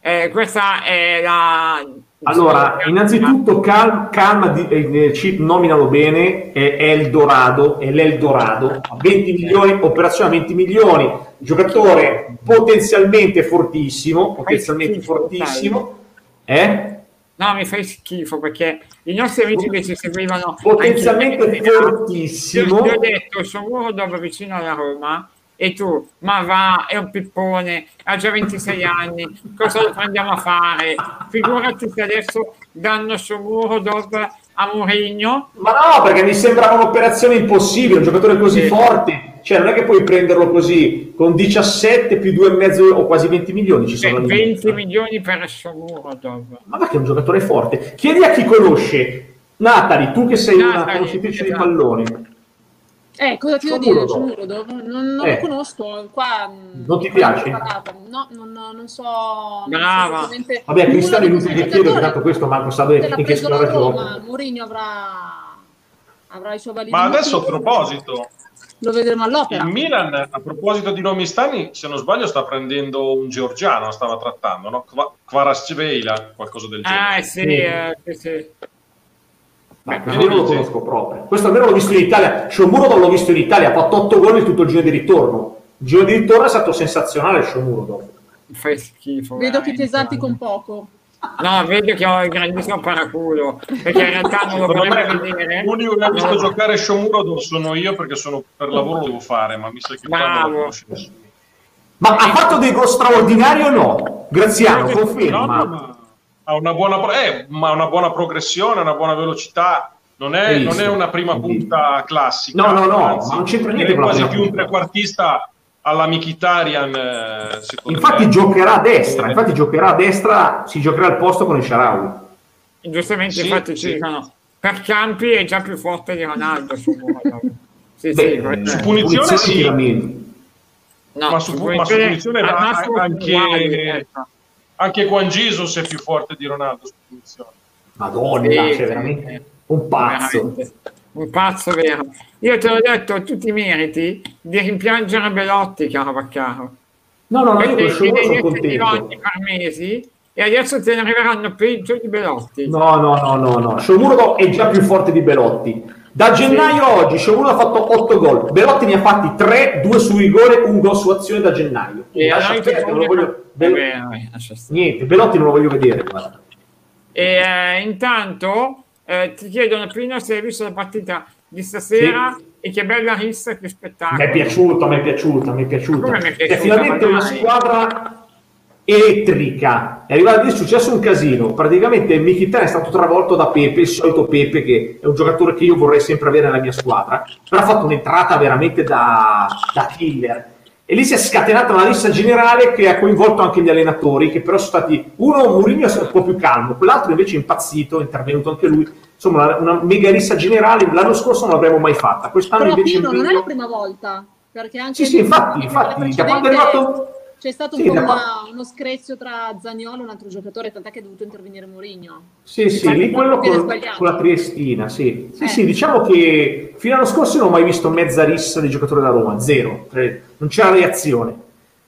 Eh, questa è la... Allora, innanzitutto calma, calma di, eh, Chip, nominalo bene, è Eldorado, è l'Eldorado, a 20 milioni, operazione a 20 milioni, giocatore potenzialmente fortissimo, potenzialmente schifo, fortissimo, eh? No, mi fai schifo perché i nostri amici che ci seguivano... Potenzialmente fortissimo. Ti ho detto Shomurodov vicino alla Roma e tu, ma va, è un pippone, ha già 26 anni, cosa lo prendiamo a fare? Figurati se adesso danno Shomurodov a Mourinho Ma no, perché mi sembrava un'operazione impossibile, un giocatore così Sì. forte, cioè non è che puoi prenderlo così, con 17 più 2,5 o quasi 20 milioni ci sono. Beh, lì. 20 milioni per Shomurodov. Ma perché è un giocatore forte? Chiedi a chi conosce. Natali, tu che sei una Natali, conoscitrice di esatto. pallone, Eh, cosa ti devo dire? Giuro, non, non Eh. lo conosco. Qua, Non ti non piace? parlato. No, non, non so. non Brava. so esattamente Vabbè, Cristiano è questo che chiedo, tanto questo manco sa in che preso la squadra Roma, gioca. Mourinho avrà, avrà i suoi validi Ma adesso a proposito, Lo vedremo all'opera. il Milan, a proposito di nomi strani, se non sbaglio sta prendendo un georgiano, stava trattando, no? Kva- Kvarasceveila, qualcosa del genere. Ah, sì, Sì. eh, sì, sì. Beh, questo io non lo conosco proprio. Questo almeno l'ho visto in Italia. Shomuro non l'ho visto in Italia, ha fatto 8 gol in tutto il giro di ritorno. Il giro di ritorno è stato sensazionale Shomuro dopo. Fai schifo. Vedo che ti esalti con poco. No, vedo che ho il grandissimo paraculo, perché in realtà non lo vorrebbe vedere. L'unico che ha visto No. giocare Shomuro sono io perché sono per lavoro lo devo fare, ma mi sa che Bravo. lo conosce nessuno. Ma ha fatto dei gol straordinari o no? Graziano, No, conferma. No, ma ha una buona, pro- eh, ma una buona progressione, una buona velocità. Non è, non è una prima punta classica. No, no, no, anzi, non c'entra niente è con la quasi più un trequartista alla Mkhitaryan, eh, Infatti me. giocherà a destra, infatti giocherà a destra, si giocherà al posto con il Sharawi. Giustamente, Sì, infatti, ci sì. dicono per campi è già più forte di Ronaldo. Su sì, sì, Beh, eh, è- punizione sì. no, ma su- su ma su punizione massimo anche- uguali, ecco. Anche Juan Jesus è più forte di Ronaldo su punizione. Madonna, Sì, cioè veramente un pazzo. Veramente. Un pazzo vero. Io te l'ho detto, tu ti meriti di rimpiangere Belotti, caro Vaccaro. No, no, no, io Perché sono ti contento. ogni per mesi e adesso te ne arriveranno peggio di Belotti. No, no, no, no, no. Shomuro è già più forte di Belotti. Da gennaio a oggi Shomuro ha fatto 8 gol. Belotti ne ha fatti 3, 2 su rigore, un gol su azione da gennaio. E Lascia stare, non lo voglio- Be- Vabbè, lascia stare. Niente, Belotti non lo voglio vedere. guarda. E eh, intanto eh, ti chiedono prima se hai visto la partita di stasera e che bella rissa, che spettacolo. Mi è piaciuto, mi è piaciuto, mi è mi è È piaciuto? finalmente una squadra elettrica. È arrivato lì, è successo un casino. Praticamente Mkhitaryan è stato travolto da Pepe, il solito Pepe, che è un giocatore che io vorrei sempre avere nella mia squadra, però ha fatto un'entrata veramente da, da killer. E lì si è scatenata una rissa generale che ha coinvolto anche gli allenatori, che però sono stati... Uno, Mourinho, è un po' più calmo, quell'altro invece è impazzito, è intervenuto anche lui. Insomma, una, una mega rissa generale. L'anno scorso non l'avremmo mai fatta. Quest'anno Però invece... Pino non è la prima volta, perché anche Sì, sì, infatti, infatti, da quando è arrivato... c'è stato Sì, un po' da una- qua- uno screzio tra Zaniolo e un altro giocatore, tant'è che è dovuto intervenire Mourinho. Sì, sì, lì quello con, con la Triestina, sì. Sì, Eh. sì, diciamo che fino all'anno scorso non ho mai visto mezza rissa di giocatori da Roma, zero. Non c'era reazione.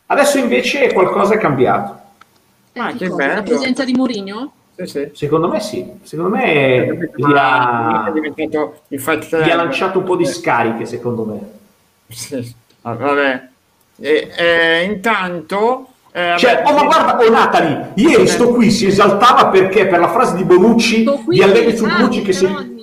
Adesso invece qualcosa è cambiato. Eh, Ah, che cosa? La bello. presenza di Mourinho? Sì, sì. Secondo me sì, secondo me gli ha, gli ha lanciato un po' di scariche, secondo me. Sì. Ah, vabbè. E, eh, intanto... eh, Cioè, vabbè, oh, ma guarda, oh Natali, ieri sto qui si esaltava perché per la frase di Bonucci, qui, di Allegri su ah, Bonucci che si... Caronni.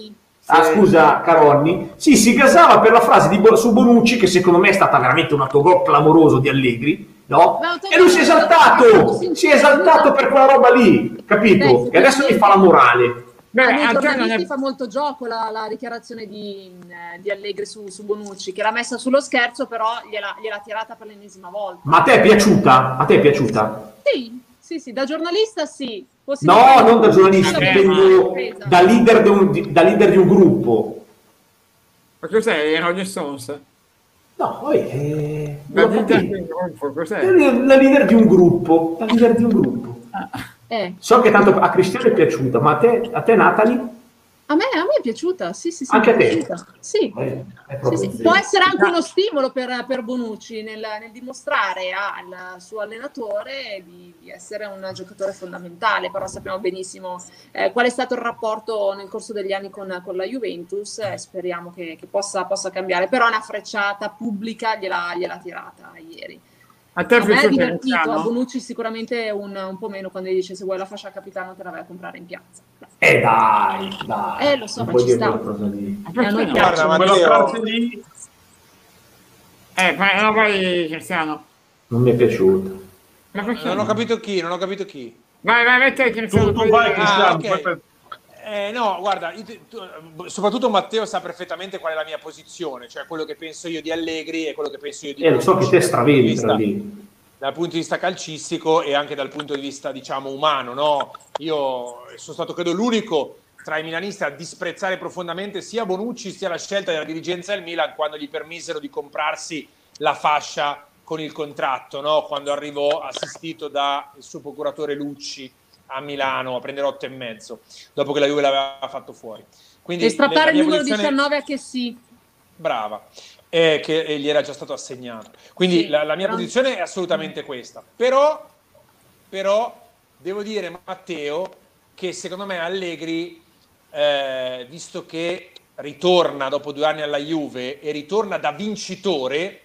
Ah, Sì. scusa, Caronni. Sì, si gasava per la frase di Bo- su Bonucci, che secondo me è stata veramente un autogol clamoroso di Allegri, no? E lui si è esaltato, si è esaltato per quella roba lì, capito? E adesso mi fa la morale. Beh, a noi giornalisti è- fa molto gioco la, la dichiarazione di, eh, di Allegri su, su Bonucci, che l'ha messa sullo scherzo, però gliela, gliel'ha tirata per l'ennesima volta. Ma a te è piaciuta? A te è piaciuta? Sì, sì, sì, da giornalista sì. No, non da giornalista, Eh, Presa. da leader di un, di- da leader di un gruppo. Ma cos'è? Rolling Stones? No, poi... Eh, La leader? La leader di un gruppo, la leader di un gruppo. Eh, So che tanto a Cristiano è piaciuta, ma a te, a te Natalie? a, me, a me è piaciuta, sì, sì, sì. Anche a te? Sì. Eh, Sì, sì. Può essere anche uno stimolo per, per Bonucci nel, nel dimostrare al suo allenatore di, di essere un giocatore fondamentale, però sappiamo benissimo eh, qual è stato il rapporto nel corso degli anni con, con la Juventus e speriamo che, che possa, possa cambiare, però una frecciata pubblica gliela, gliela tirata ieri. A te è piaciuto divertito, a? Bonucci sicuramente un, un po' meno quando gli dice se vuoi la fascia capitano te la vai a comprare in piazza. Eh dai, dai. Eh, lo so, ma ci sta. quella cosa lì. Ma perché a noi no? piace. Guarda, Matteo, lì Eh, ma no, vai Cristiano. Non mi è perché non no? ho capito chi, non ho capito chi. Vai, vai, te Cristiano. tu, tu poi- vai Ah, Cristiano, ok. poi per- Eh, no, guarda, ti- tu- soprattutto Matteo sa perfettamente qual è la mia posizione, cioè quello che penso io di Allegri e quello che penso io di Eh, lo so che te dal punto di stravendi vista- tra lì. dal punto di vista calcistico e anche dal punto di vista, diciamo, umano, no? Io sono stato, credo, l'unico tra i milanisti a disprezzare profondamente sia Bonucci sia la scelta della dirigenza del Milan quando gli permisero di comprarsi la fascia con il contratto, no? Quando arrivò assistito dal suo procuratore Lucci a Milano a prendere otto e mezzo, dopo che la Juve l'aveva fatto fuori. Quindi E strappare il numero posizione- 19 a che sì. brava, eh, che eh, gli era già stato assegnato. Quindi Sì, la, la mia però- posizione è assolutamente questa. Però, però devo dire, Matteo, che secondo me Allegri eh, visto che ritorna dopo due anni alla Juve e ritorna da vincitore,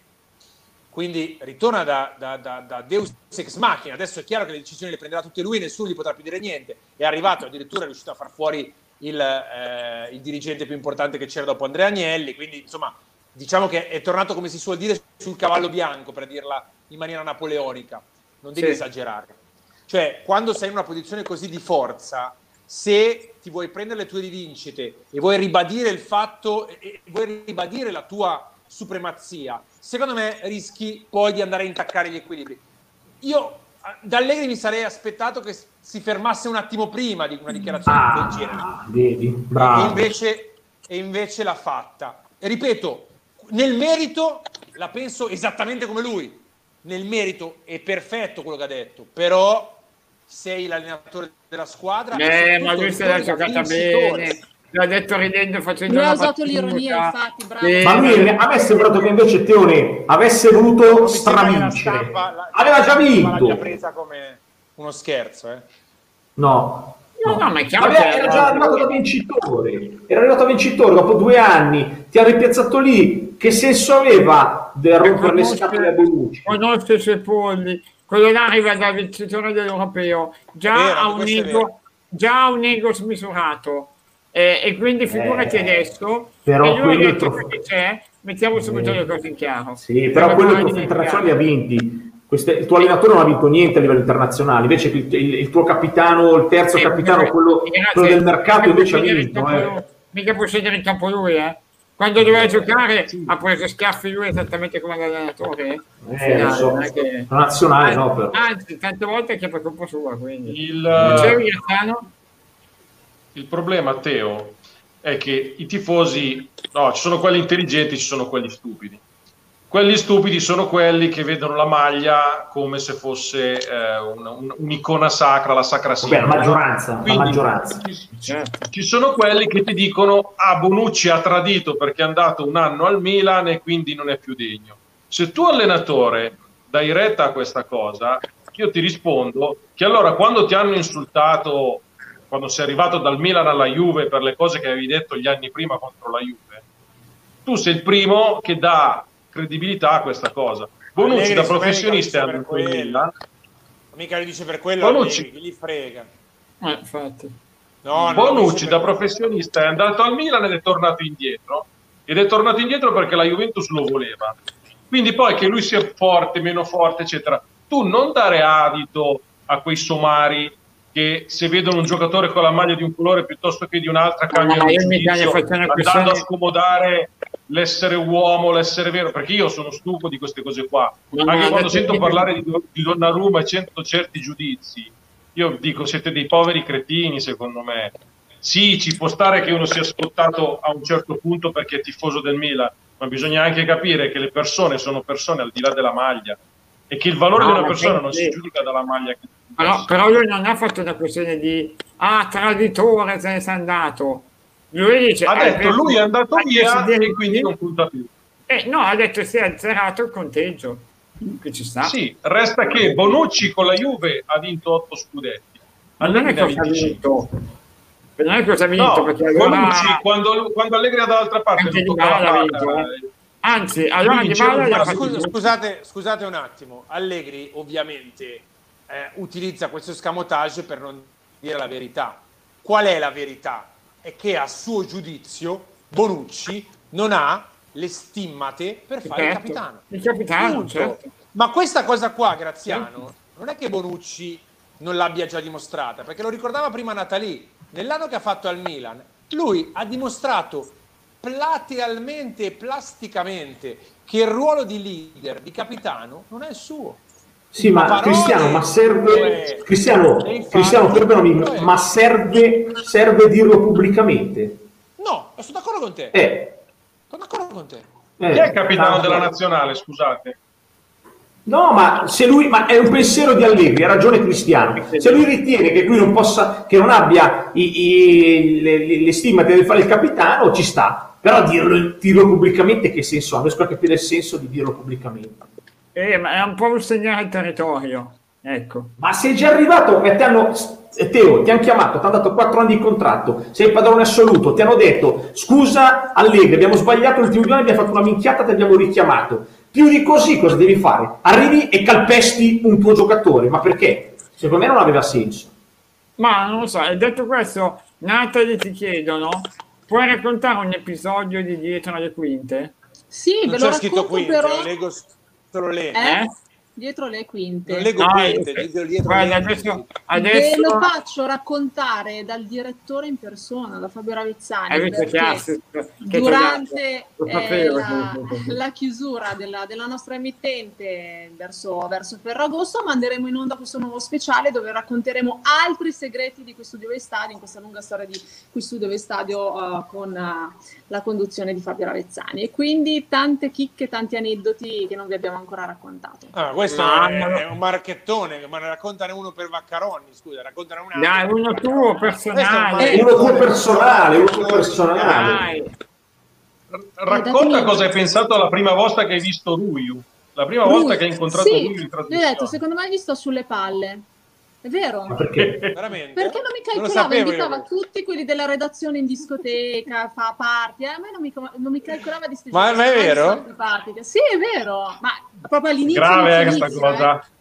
quindi ritorna da, da, da, da, Deus ex machina. Adesso è chiaro che le decisioni le prenderà tutte lui, nessuno gli potrà più dire niente. È arrivato addirittura, è riuscito a far fuori il, eh, il dirigente più importante che c'era dopo Andrea Agnelli. Quindi, insomma, diciamo che è tornato, come si suol dire, sul cavallo bianco, per dirla in maniera napoleonica. Non devi sì. esagerare. Cioè, quando sei in una posizione così di forza, se ti vuoi prendere le tue rivincite e vuoi ribadire il fatto, e vuoi ribadire la tua supremazia, secondo me rischi poi di andare a intaccare gli equilibri. Io da Allegri mi sarei aspettato che si fermasse un attimo prima di una dichiarazione ah, del genere. Vedi, bravo. E invece, e invece l'ha fatta. E ripeto, nel merito la penso esattamente come lui. Nel merito è perfetto quello che ha detto, però sei l'allenatore della squadra. Eh, ma lui se l'ha giocata bene l'ha detto ridendo facendo lui ha usato l'ironia infatti bravo. Sì. ma lui a me è sembrato che invece Teone avesse voluto stravincere aveva già vinto l'ha presa come uno scherzo eh. no No, no, ma è chiaro Vabbè, era già arrivato da vincitore. Era arrivato vincitore dopo due anni. Ti ha ripiazzato lì. Che senso aveva del rompere le scatole a Bonucci? Conosce i suoi polli. Quello là arriva da vincitore dell'europeo. Già ha un ego, già un ego smisurato eh, e quindi figurati eh, adesso però e quello trof- che c'è mettiamo subito eh, le cose in chiaro sì, però quello trofeo internazionale ha vinti Queste, il tuo allenatore non ha vinto niente a livello internazionale invece il, il, il tuo capitano il terzo eh, capitano quello, quello, del mercato invece ha vinto eh. mica può scegliere in campo lui eh quando doveva giocare sì. ha preso schiaffi lui esattamente come l'allenatore eh, finale, so. che... nazionale no però. anzi tante volte che è per colpa sua quindi il, Dicevi, il problema, Teo, è che i tifosi, no, ci sono quelli intelligenti, ci sono quelli stupidi. Quelli stupidi sono quelli che vedono la maglia come se fosse eh, un, un, un'icona sacra, la sacra simbolo. la maggioranza, Quindi, la maggioranza. Ci, ci, sono quelli che ti dicono ah Bonucci ha tradito perché è andato un anno al Milan e quindi non è più degno. Se tu allenatore dai retta a questa cosa, io ti rispondo che allora quando ti hanno insultato quando sei arrivato dal Milan alla Juve per le cose che avevi detto gli anni prima contro la Juve, tu sei il primo che dà credibilità a questa cosa. Bonucci da professionista è andato in Milan. Mica lo dice per quello, Bonucci, che gli frega. Eh, infatti. No, Bonucci da professionista è andato al Milan ed è tornato indietro. Ed è tornato indietro perché la Juventus lo voleva. Quindi poi che lui sia forte, meno forte, eccetera, tu non dare adito a quei somari che se vedono un giocatore con la maglia di un colore piuttosto che di un'altra cambiano ah, giudizio, andando a scomodare l'essere uomo, l'essere vero, perché io sono stufo di queste cose qua. No, Anche quando sento parlare di, di Donnarumma e sento certi giudizi, io dico siete dei poveri cretini secondo me. Sì, ci può stare che uno sia scottato a un certo punto perché è tifoso del Milan, ma bisogna anche capire che le persone sono persone al di là della maglia e che il valore no, di una persona non si giudica dalla maglia che però, però, lui non ha fatto una questione di ah, traditore, se ne è andato. Lui dice, ha detto lui è andato via e quindi non punta più. Eh, no, ha detto si è azzerato il conteggio. Che ci sta. Sì, resta che Bonucci con la Juve ha vinto 8 scudetti. Non è cosa ha vinto. Non è cosa ha vinto. No, perché allora... Bonucci quando, quando Allegri è dall'altra parte Anche di ha vinto, eh. Anzi, allora Di Bala scusate, scusate un attimo. Allegri ovviamente eh, utilizza questo escamotage per non dire la verità. Qual è la verità? È che a suo giudizio Bonucci non ha le stimmate per fare certo. il capitano. Il capitano, certo. Ma questa cosa qua, Graziano, non è che Bonucci non l'abbia già dimostrata, perché lo ricordava prima Natali, nell'anno che ha fatto al Milan, lui ha dimostrato platealmente e plasticamente che il ruolo di leader, di capitano, non è il suo. Sì, ma, ma Cristiano, ma serve, Cristiano, Cristiano perdonami, ma serve, serve dirlo pubblicamente? No, sono d'accordo con te. Eh. Sono d'accordo con te. Eh, Chi è il capitano della nazionale, scusate? No, ma se lui, ma è un pensiero di Allegri, ha ragione Cristiano. Se lui ritiene che lui non possa, che non abbia i, i, le, le stimate di fare il capitano, ci sta. Però dirlo, dirlo pubblicamente che senso ha? Non riesco a capire il senso di dirlo pubblicamente. Eh, ma è un po' un segnare al territorio. Ecco. Ma sei già arrivato e ti hanno... Teo, ti hanno chiamato, ti hanno dato 4 anni di contratto, sei padrone assoluto, ti hanno detto scusa Allegri, abbiamo sbagliato l'ultimo due anni, abbiamo fatto una minchiata, ti abbiamo richiamato. Più di così cosa devi fare? Arrivi e calpesti un tuo giocatore, ma perché? Secondo me non aveva senso. Ma non lo so, e detto questo, Natalie ti chiedono, puoi raccontare un episodio di dietro le quinte? Sì, Non ve lo c'è scritto racconto quinte, però... lo leggo solo le. Eh? Dietro le quinte. Non leggo quinte, eh, leggo dietro guarda, le- adesso, Ve lo adesso faccio raccontare dal direttore in persona, da Fabio Ravizzani. hai visto che perché assist che durante eh, la, la chiusura della, della nostra emittente verso, verso Ferragosto manderemo in onda questo nuovo speciale dove racconteremo altri segreti di questo Dove Stadio in questa lunga storia di questo Dove Stadio eh, con eh, la conduzione di Fabio Ravezzani e quindi tante chicche, tanti aneddoti che non vi abbiamo ancora raccontato. Ah, questo Ma- è, è un marchettone, ma ne raccontane uno per Vaccaroni, scusa, raccontane un altro. Dai, uno tuo personale. Eh, Uno tuo personale, uno tuo personale. Dai. Racconta cosa hai pensato la prima volta che hai visto Ruiu. La prima Lui- volta che hai incontrato sì, Ruiu in Gli ho trasmissione. detto, secondo me gli sto sulle palle. È vero? Ma perché? Veramente? Perché non mi Non calcolava, sapevo invitava io. tutti quelli della redazione in discoteca, fa party, eh, a me non mi, non mi calcolava di Ma- ma è vero? Sì, è vero, ma proprio all'inizio Grave eh, inizio, questa cosa. eh.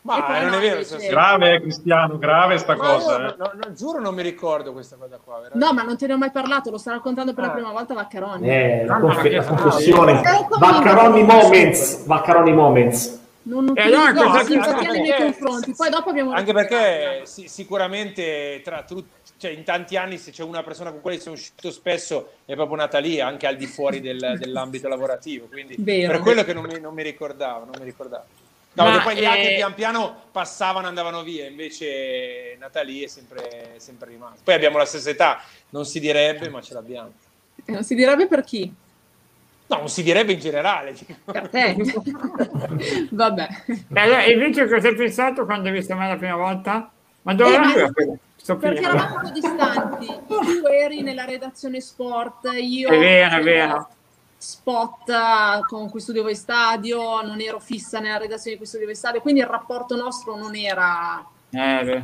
Ma E poi non no, è vero. invece- se- Grave, eh, Cristiano, grave sta Ma io cosa. no- eh. no- no, giuro non mi ricordo questa cosa qua. veramente. No, ma non te ne ho mai parlato, lo sto raccontando per la Ah. prima volta a Vaccaroni. Eh, la, ma la confessione. Eh, Vaccaroni moments. Vaccaroni moments. Non E allora utilizzo cosa- la simpatia anche nei miei perché- confronti, poi dopo abbiamo Anche perché si- sicuramente tra tu- cioè, in tanti anni se c'è una persona con cui sono uscito spesso è proprio Natalia, anche al di fuori del- dell'ambito lavorativo. Quindi Vero. per quello che non mi, non mi ricordavo, non mi ricordavo. No, Ma, perché poi gli altri eh, pian piano passavano, andavano via, invece Natalia è sempre, è sempre rimasta. Poi abbiamo la stessa età, non si direbbe, ma ce l'abbiamo. Eh, Non si direbbe per chi? No, non si direbbe in generale. Per te. Vabbè. E allora, invece cosa hai pensato quando hai visto me la prima volta? Ma dove Eh, ma-? Sto Perché finendo. eravamo distanti, tu eri nella redazione sport, io È vero, è ero vero. spot eh, con cui studiavo in stadio, non ero fissa nella redazione di cui studiavo in stadio, quindi il rapporto nostro non era Eh, beh.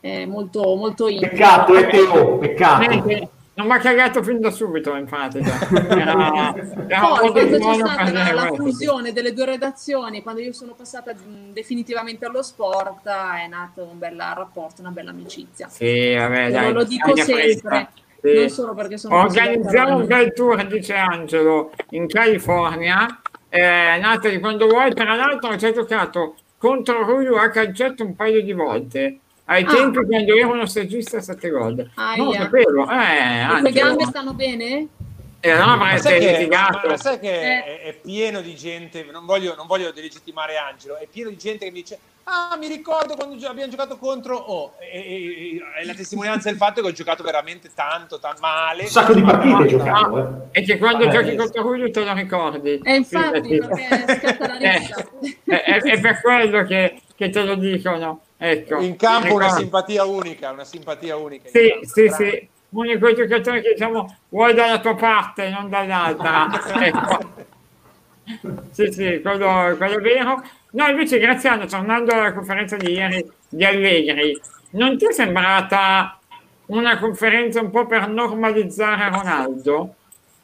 eh, molto, molto intimo. Peccato, eh, Teo, peccato. Niente, non mi ha cagato fin da subito in pratica. Era, era Poi quando c'è stata la, la fusione delle due redazioni, quando io sono passata mh, definitivamente allo sport, è nato un bel rapporto, una bella amicizia. Sì, vabbè, dai. lo dico sempre. Sì. non solo perché sono Organizziamo un bel tour, dice Angelo, in California. Eh, Natali, quando vuoi, tra l'altro ci ha giocato contro Rulio a calcetto un paio di volte. Ai Ah. tempi quando ero uno stagista a 7 gol. Non lo Aia. sapevo. Eh, Le gambe stanno bene? Eh, no, Ma avreste sai, che, litigato. ma- ma sai che Eh. è, è pieno di gente, non voglio, non voglio delegittimare Angelo, è pieno di gente che mi dice ah mi ricordo quando abbiamo giocato contro oh, e, e- e- e la testimonianza del fatto che ho giocato veramente tanto, tan- male. Un sacco di partite hai giocato, No, eh. e che quando Vabbè, giochi eh. contro Rulio te lo ricordi. Eh, infatti, perché scatta la rissa. Eh, è, è per quello che, che te lo dicono. Ecco. In campo una Ricordi. simpatia unica, una simpatia unica. Sì, campo, sì, bravo. sì. Unico giocatore che diciamo vuoi dalla tua parte, non dall'altra. ecco. Sì, sì, quello, quello è vero. No, invece Graziano, tornando alla conferenza di ieri di Allegri, non ti è sembrata una conferenza un po' per normalizzare Ronaldo?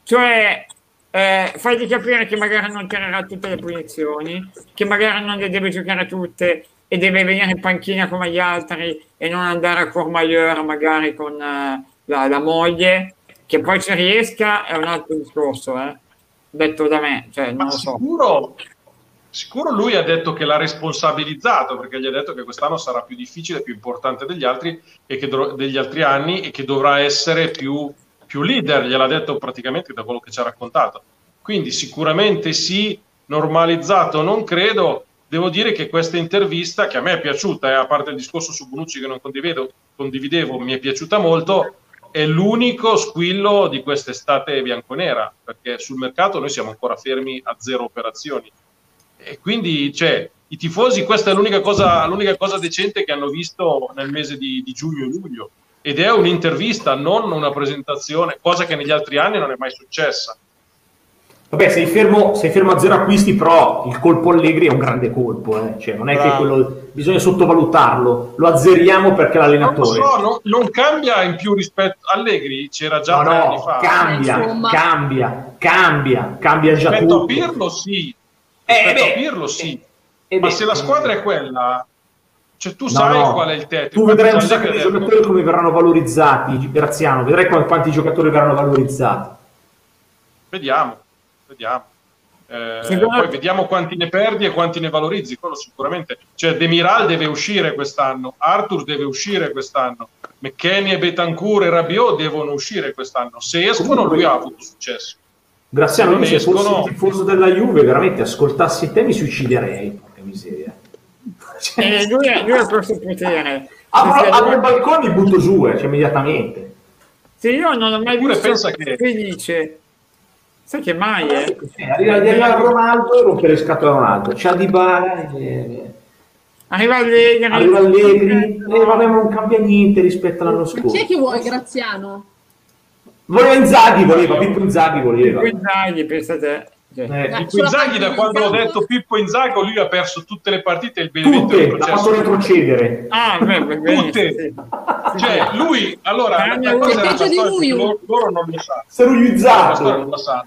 Cioè, eh, fargli capire che magari non tirerà tutte le punizioni, che magari non le deve giocare tutte e deve venire in panchina come gli altri e non andare a Courmayeur magari con eh, la, la moglie, che poi ci riesca è un altro discorso, eh. detto da me, cioè non Ma lo so. sicuro, sicuro lui ha detto che l'ha responsabilizzato perché gli ha detto che quest'anno sarà più difficile, più importante degli altri, e che dov- degli altri anni e che dovrà essere più, più leader, gliel'ha detto praticamente da quello che ci ha raccontato. Quindi sicuramente sì, normalizzato non credo. Devo dire che questa intervista, che a me è piaciuta, eh, a parte il discorso su Bonucci che non condividevo, mi è piaciuta molto, è l'unico squillo di quest'estate bianconera, perché sul mercato noi siamo ancora fermi a zero operazioni. E quindi, cioè, i tifosi, questa è l'unica cosa, l'unica cosa decente che hanno visto nel mese di, di giugno e luglio. Ed è un'intervista, non una presentazione, cosa che negli altri anni non è mai successa. Vabbè, sei fermo, sei fermo a zero acquisti, però il colpo Allegri è un grande colpo, eh. cioè, non è che Bravo. quello, bisogna sottovalutarlo, lo azzeriamo perché Non lo l'allenatore. so, no- non cambia in più rispetto Allegri, c'era già No, tre anni no, fa. cambia, Insomma. cambia, cambia, cambia già Rispetto a tutto. Pirlo sì, Eh, rispetto beh, a Pirlo sì. eh, Ma beh, se la squadra è quella, cioè tu No, sai no. qual è il tetto. Tu vedrai un sacco di giocatori come verranno valorizzati, Graziano, vedrai qua- quanti giocatori verranno valorizzati. Vediamo, vediamo. Eh, Secondo- poi vediamo quanti ne perdi e quanti ne valorizzi, quello sicuramente. Cioè Demiral deve uscire quest'anno, Arthur deve uscire quest'anno, McKenny e Betancourt e Rabiot devono uscire quest'anno. Se escono Comunque- lui ha avuto successo. Graziano, io se fossi escono- un tifoso della Juve, veramente ascoltassi te mi suiciderei, porca miseria. Cioè, E lui, è- lui ha questo potere. apro, apro il balcone e butto giù, eh, cioè, immediatamente. Se io non ho mai Eppure visto pensa che- felice, sai che mai, eh? Eh, arriva, arriva Ronaldo e rompe le scatole a Ronaldo. C'ha Di Bala, eh, Arriva Allegri. arriva Allegri, e vabbè, non cambia niente rispetto all'anno Chi è scorso. che vuoi, Graziano? Voleva Inzaghi, voleva, Pippo Inzaghi voleva. Quinzaghi, pensa te. Cioè, Eh, Eh, Pippo Inzaghi, da quando ho detto Pippo Inzaghi, lui ha perso tutte le partite il Benevento tutte, retrocesso. fatto retrocedere. Ah, beh, Tutte. Cioè, lui, allora, Tranne la cosa Peggio di lui. loro, loro non lo sanno. La sanno.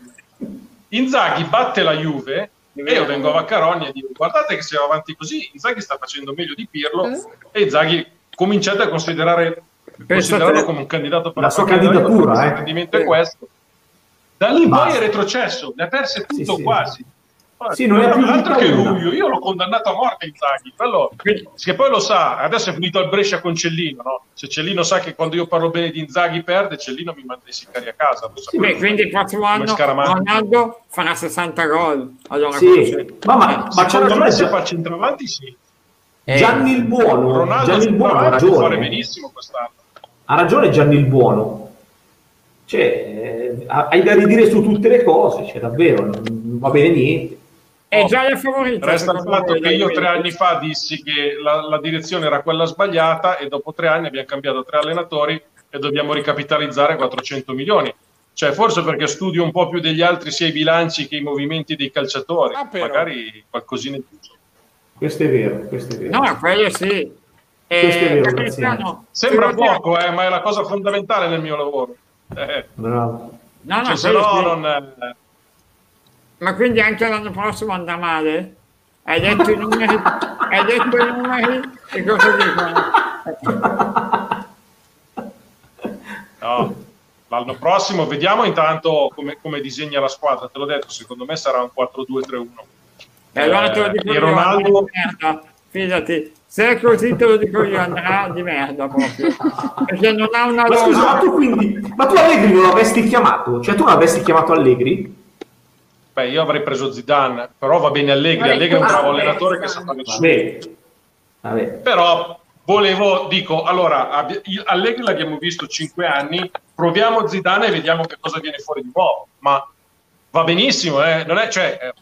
Inzaghi batte la Juve e io vengo a Vaccaroni e dico guardate che se va avanti così Inzaghi sta facendo meglio di Pirlo Eh? e Inzaghi cominciate a considerare Pensa considerarlo come un candidato per La sua Coppa Italia, candidatura, perché eh. il rendimento è questo da lì Basta. poi è retrocesso ne ha perse tutto Sì, sì. quasi Sì, non è più altro che. Rubio io l'ho condannato a morte Inzaghi quello che poi lo sa, adesso è finito al Brescia con Cellino, no? Se Cellino sa che quando io parlo bene di Inzaghi perde, Cellino mi manda i sicari a casa. lo Sì, beh, quindi il prossimo Come anno Scaramanti. Ronaldo farà 60 gol. Allora, Sì, ma, ma, ma Secondo me se fa centravanti sì. Eh, Gianni il Buono. Ronaldo Gianni il Buono ha centravanti può fare ragione. benissimo quest'anno. Ha ragione Gianni il Buono. Cioè, eh, hai da ridire su tutte le cose, cioè davvero, non va bene niente. È già la favorita. Resta il fatto che io tre anni fa dissi che la, la direzione era quella sbagliata e dopo tre anni abbiamo cambiato tre allenatori e dobbiamo ricapitalizzare 400 milioni. Cioè, forse perché studio un po' più degli altri sia i bilanci che i movimenti dei calciatori. Ah. Magari qualcosina in più. Questo è vero, questo è vero. No, quello sì. Eh, Questo è vero, Sembra poco, eh, ma è la cosa fondamentale nel mio lavoro. Eh, Bravo. No, no, cioè, se no sì. non... eh, Ma quindi anche l'anno prossimo andrà male? Hai detto i numeri? Hai detto i numeri? Che cosa dicono? No, l'anno prossimo vediamo intanto come, come disegna la squadra. Te l'ho detto, secondo me sarà un 4-2-3-1. E allora te lo dico Eh, e io, Ronaldo- merda. Fidati, se è così te lo dico io, andrà di merda proprio. Perché non ha una Ma scusa, ma tu quindi, ma tu Allegri non l'avresti chiamato? Cioè tu non avresti chiamato Allegri? Beh, io avrei preso Zidane, però va bene Allegri. Allegri è un ah, bravo beh, allenatore che sa fare. Vabbè. Vabbè. Però volevo, dico, allora, abbi- Allegri l'abbiamo visto cinque anni, proviamo Zidane e vediamo che cosa viene fuori di nuovo. Ma va benissimo, eh, non è, cioè, eh,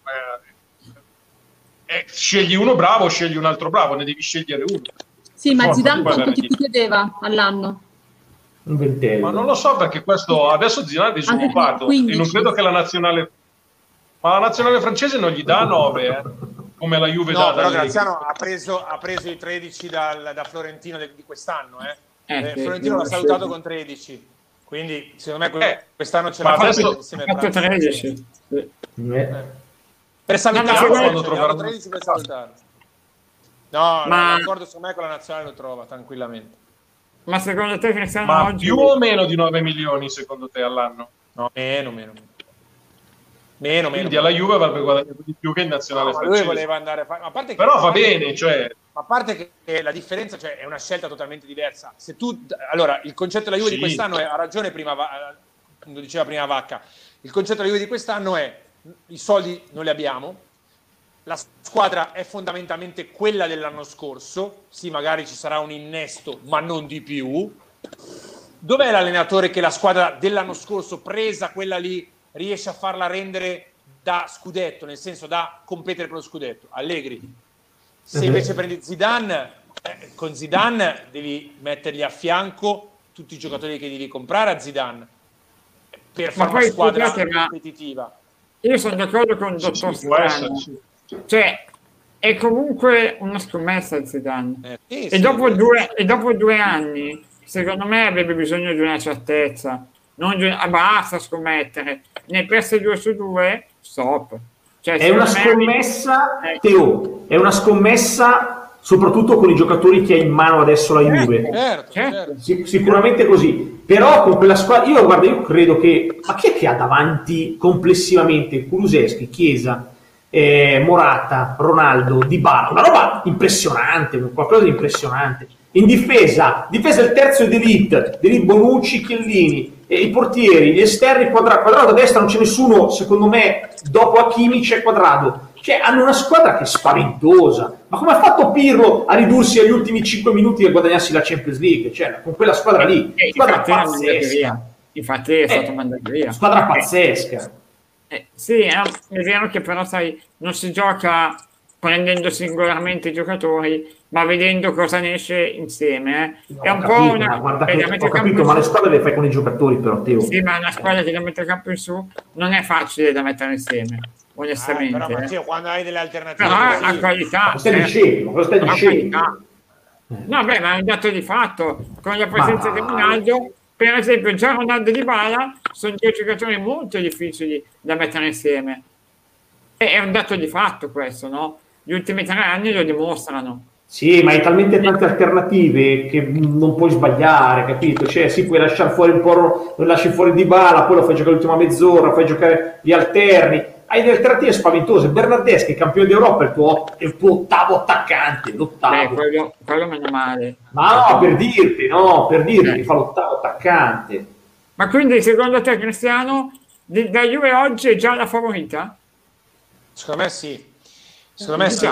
eh, scegli uno bravo, scegli un altro bravo, ne devi scegliere uno. Sì, ma Forza, Zidane quanto ti chiedeva all'anno? Un ventello. Ma non lo so perché questo adesso Zidane è disoccupato quindi- e non credo che la nazionale ma la nazionale francese non gli dà 9 eh, come la Juve dà No, da però. Graziano ha preso, ha preso i 13 dal- da Florentino di quest'anno. Eh. Eh, Eh, Florentino l'ha salutato con 13. Quindi, secondo me, Eh, quest'anno ce l'ha fatta adesso- insieme a Francia. 13. Eh. Per salutare, No, no, quando troverà- 13 per salutare. No, Ma- l'accordo secondo me con la nazionale lo trova tranquillamente. Ma secondo te Cristiano ma oggi... più o meno di 9 milioni secondo te all'anno? No, meno, meno. Meno, meno. Quindi meno. alla Juve avrebbe guadagnato di più che in nazionale No, lui voleva andare a fare... ma a parte che- Però va che- bene, cioè Ma a parte che- che la differenza cioè, è una scelta totalmente diversa. Se tu, allora, il concetto della Juve Sì. di quest'anno è, ha ragione prima, Va- lo diceva prima Vacca, il concetto della Juve di quest'anno è i soldi non li abbiamo, la squadra è fondamentalmente quella dell'anno scorso, sì magari ci sarà un innesto, ma non di più. Dov'è l'allenatore che la squadra dell'anno scorso, presa quella lì, riesce a farla rendere da scudetto, nel senso da competere per lo scudetto? Allegri. Se Mhm. invece prendi Zidane, eh, con Zidane devi mettergli a fianco tutti i giocatori che devi comprare a Zidane per fare una squadra scusate, ma- competitiva. Io sono d'accordo con il Sì, dottor sì, Strano. Cioè, è comunque una scommessa il Zidane. Eh, sì, E sì. dopo, due, e dopo due anni, secondo me avrebbe bisogno di una certezza. Non di, ah, basta scommettere. Ne perse due su due, stop. Cioè, È una me- scommessa, Eh. Teo, è una scommessa soprattutto con i giocatori che ha in mano adesso la Juve. Certo, Certo. certo. Sic- sicuramente così, però con quella squadra, io guarda, io credo che, ma chi è che ha davanti complessivamente Kuluseschi, Chiesa, eh, Morata, Ronaldo, Di Bala, una roba impressionante, qualcosa di impressionante. In difesa, difesa il terzo è Delite, Delite Bonucci, Chiellini, e i portieri, gli esterni, quadrato, quadrato a destra non c'è nessuno, secondo me, dopo Hakimi c'è quadrato. Cioè, hanno una squadra che è spaventosa. Ma come ha fatto Pirlo a ridursi agli ultimi 5 minuti e guadagnarsi la Champions League? Cioè, con quella squadra lì, Eh, squadra pazzesca. Infatti è stato Eh, mandato via. Squadra pazzesca. Eh, sì, è, è vero che però sai, non si gioca prendendo singolarmente i giocatori, ma vedendo cosa ne esce insieme. eh. è Ho un po' capito, una... ma guarda che- ho capito, ma le squadre le fai con i giocatori, però, Teo. Sì, ma una squadra che da mettere campo in su non è facile da mettere insieme, Ah, onestamente. però eh. Matteo, quando hai delle alternative Però così- ha qualità. Lo stai eh. dicendo, lo stai dicendo. No, beh, ma è un dato di fatto. Con la presenza Ma- di Ronaldo, per esempio, già Ronaldo di Bala sono due giocatori molto difficili da mettere insieme. E è un dato di fatto questo, no? Gli ultimi tre anni lo dimostrano. Sì, ma hai talmente tante alternative che non puoi sbagliare, capito? Cioè, sì, puoi lasciare fuori un po', lo lasci fuori di bala, poi lo fai giocare l'ultima mezz'ora, fai giocare gli alterni. Hai delle alternative spaventose. Bernardeschi, campione d'Europa, è il tuo, è il tuo ottavo attaccante, Beh, l'ottavo. quello, quello meno male. Ma no, per dirti, no, per dirti che fa l'ottavo attaccante. Ma quindi, secondo te, Cristiano, da Juve oggi è già la favorita? Secondo me sì. Secondo me sì,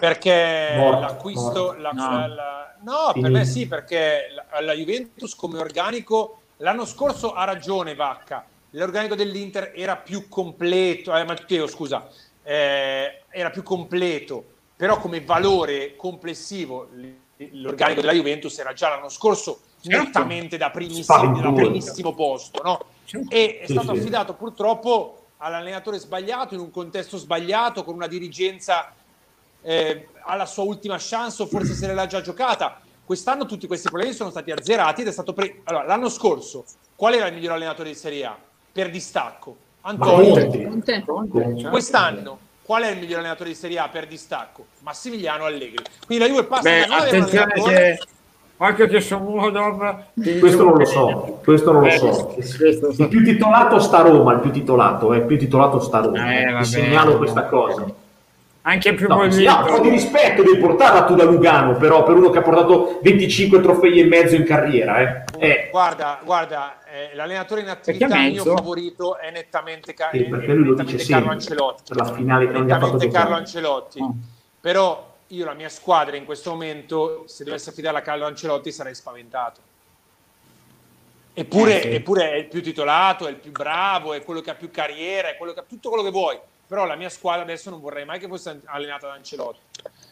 perché Morto, l'acquisto... morto. la- No. la- la- no, per me sì, perché la, la Juventus come organico l'anno scorso ha ragione Vacca. L'organico dell'Inter era più completo, eh, Matteo scusa, eh, era più completo, però come valore complessivo l'organico della Juventus era già l'anno scorso Certo. nettamente da primissimo, da primissimo posto, no? Certo. e è stato affidato purtroppo all'allenatore sbagliato in un contesto sbagliato con una dirigenza eh, alla sua ultima chance o forse se l'ha già giocata quest'anno tutti questi problemi sono stati azzerati ed è stato pre- allora, l'anno scorso qual era il miglior allenatore di Serie A per distacco Antonio Conte. Conte. Certo. quest'anno qual è il miglior allenatore di Serie A per distacco Massimiliano Allegri quindi la Juve passa Beh, da non avere un attenzione allenatore che occhio che Shomurodov ti Questo non lo so, questo non lo Eh, so. so. Il più titolato sta Roma, il più titolato, eh, il più titolato sta Roma. Eh, vabbè. segnalo questa cosa. Anche più No, sì, no, un po' di rispetto devi portarla tu da Lugano, però, per uno che ha portato 25 trofei e mezzo in carriera. Eh. Eh, Guarda, guarda, eh, l'allenatore in attività Perché mio favorito è nettamente, Ca- Sì, è- perché è lui lo nettamente dice Carlo Ancelotti. per la finale che non gli ha fatto Nettamente giocare. Carlo Ancelotti. Mm. Però io la mia squadra in questo momento, se dovesse affidare a Carlo Ancelotti, sarei spaventato. Eppure, Eh, sì. eppure è il più titolato, è il più bravo, è quello che ha più carriera, è quello che ha tutto quello che vuoi. Però la mia squadra adesso non vorrei mai che fosse allenata da Ancelotti.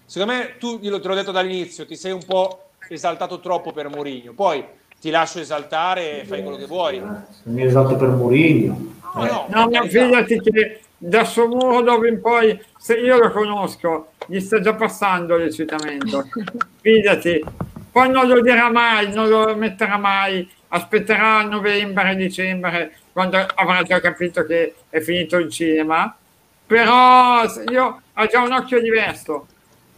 Secondo me, tu glielo te l'ho detto dall'inizio, ti sei un po' esaltato troppo per Mourinho. Poi ti lascio esaltare e fai quello che vuoi. No, Mi esatto per Mourinho. no, No, per ma carità. fidati che da Shomurodov in poi, se io lo conosco, gli sta già passando l'eccitamento. Fidati. Poi non lo dirà mai, non lo metterà mai, aspetterà a novembre, dicembre, quando avrà già capito che è finito il cinema. Però io ha già un occhio diverso,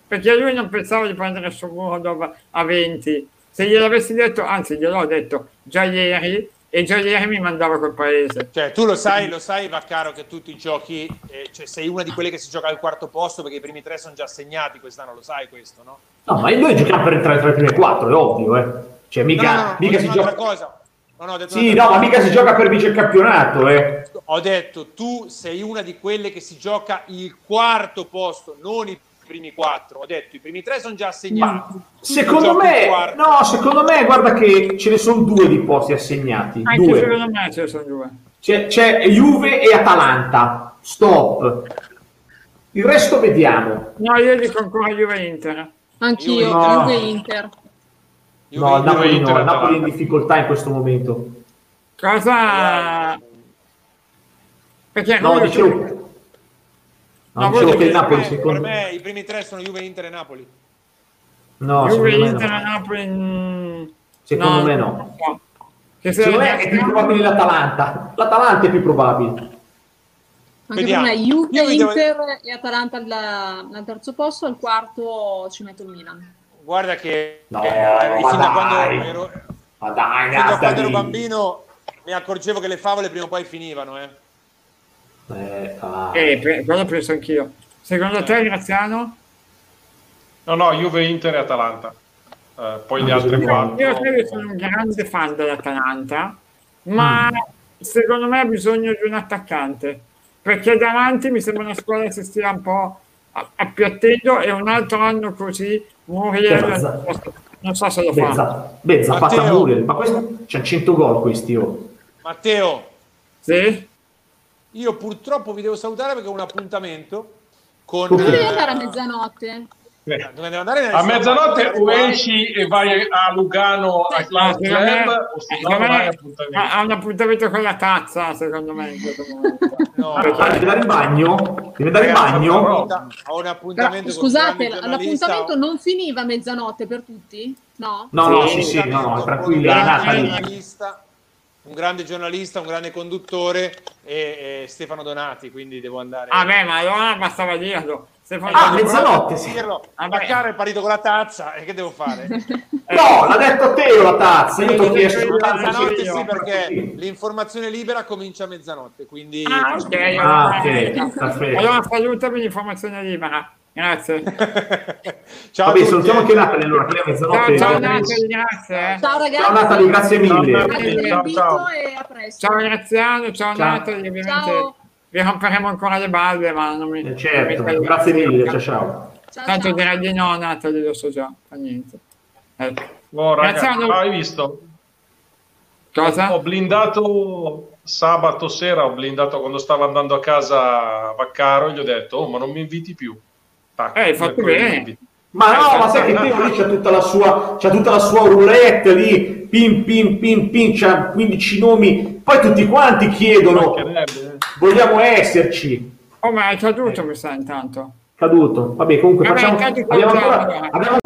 perché lui non pensava di prendere Shomurodov a 20. Se gliel'avessi detto, anzi gliel'ho detto già ieri, e già ieri mi mandava col paese. Cioè, tu lo sai, lo sai, Vaccaro, che tu ti giochi, eh, cioè sei una di quelle che si gioca al quarto posto perché i primi tre sono già assegnati quest'anno, lo sai questo, no? No, ma noi giochiamo per entrare tra le prime quattro, è ovvio. Eh. Cioè, mica, no, no, no, ho mica si gioca. cosa. No, no, Sì, no, ma mica si gioca per vincere il campionato. Eh. Ho detto, tu sei una di quelle che si gioca il quarto posto, non i primi quattro. Ho detto, i primi tre sono già assegnati. Ma secondo me, no, secondo me, guarda che ce ne sono due di posti assegnati. Anche due. secondo me ce ne sono due. C'è, c'è Juve e Atalanta. Stop. Il resto vediamo. No, io dico ancora Juve Inter. Anch'io, No. Juve Inter. No, il Inter- Napoli, Inter no, e il Napoli è in difficoltà in questo momento. Cosa... Perché No, dicevo, Perché no, No, dicevo che il Napoli per secondo me i primi tre sono Juve, Inter e Napoli. No, Juve, me Inter, no. Napoli. mm, Secondo me non no. Che se Secondo me è più probabile l'Atalanta. L'Atalanta è più probabile. Anche Vediamo. per me Juve, vi devo- Inter e Atalanta al, al terzo posto, al quarto ci metto il Milan. Guarda che No, eh, ma fin da quando ero, Ma dai, fin da quando ero bambino mi accorgevo che le favole prima o poi finivano. Eh. Eh, ah. Eh, quello penso anch'io. Secondo te, Graziano? No, no, Juve, Inter e Atalanta. Eh, poi le Ah, altre quattro. Io credo sono un grande fan dell'Atalanta, ma secondo me ha bisogno di un attaccante, perché davanti mi sembra una squadra che si stia un po' a- appiattendo e un altro anno così Muriel Bezza. non so se lo fa. Bezza, Bezza, Matteo. fatta Muriel. Ma questo c'è 100 gol questi, oh. Matteo, Sì? io purtroppo vi devo salutare perché ho un appuntamento con... Tu devi andare a mezzanotte. Eh, dove devo andare? A mezzanotte o esci e vai a Lugano al No, Club me- o se no vai a appuntamento. ha ha un appuntamento con la tazza, secondo me, in questo momento. No, Ah, deve andare in bagno? Deve andare in bagno? ho un appuntamento scusate, l'appuntamento non finiva a mezzanotte per tutti? No? No, no, Sì, sì, no, no, tranquilla, un grande giornalista, un grande conduttore e, e Stefano Donati, quindi devo andare. Ah, beh, ma allora bastava dirlo. Fosse- Ah, mezzanotte, sì. dirlo. Vabbè. Baccaro è partito con la tazza e che devo fare? No, l'ha detto Teo la tazza. Io ti ho chiesto mezzanotte sì, perché l'informazione libera comincia a mezzanotte, quindi Ah, ok. Ah, allora- ok, perfetto. Allora salutami l'informazione libera. Grazie. ciao a Vabbè, tutti. salutiamo anche Natali allora, che mezzanotte. Ciao, ciao Natali, grazie. eh. Ciao ragazzi. Ciao Natali, grazie mille. Grazie Ciao, dell'invito ciao. a presto. Ciao Graziano, ciao, Ciao. Natali, ovviamente Ciao. vi romperemo ancora le balle, ma non mi... Eh, certo, non mi- grazie mille, ciao ciao. Ciao, Tanto ciao. direi di no, Natali, lo so già, fa niente. Ecco. Oh, Graziano- hai visto? Cosa? Ho blindato sabato sera, ho blindato quando stavo andando a casa a Vaccaro e gli ho detto, oh, ma non mi inviti più. Tac, Eh, hai fatto bene. inviti. Ma no, ma sai che Teo lì c'ha tutta la sua, c'ha tutta la sua roulette lì, pin pin pin pin, c'ha 15 nomi, poi tutti quanti chiedono, vogliamo esserci. Oh, ma è caduto, mi sa, intanto. Caduto. Vabbè, comunque Vabbè, facciamo, abbiamo ancora, abbiamo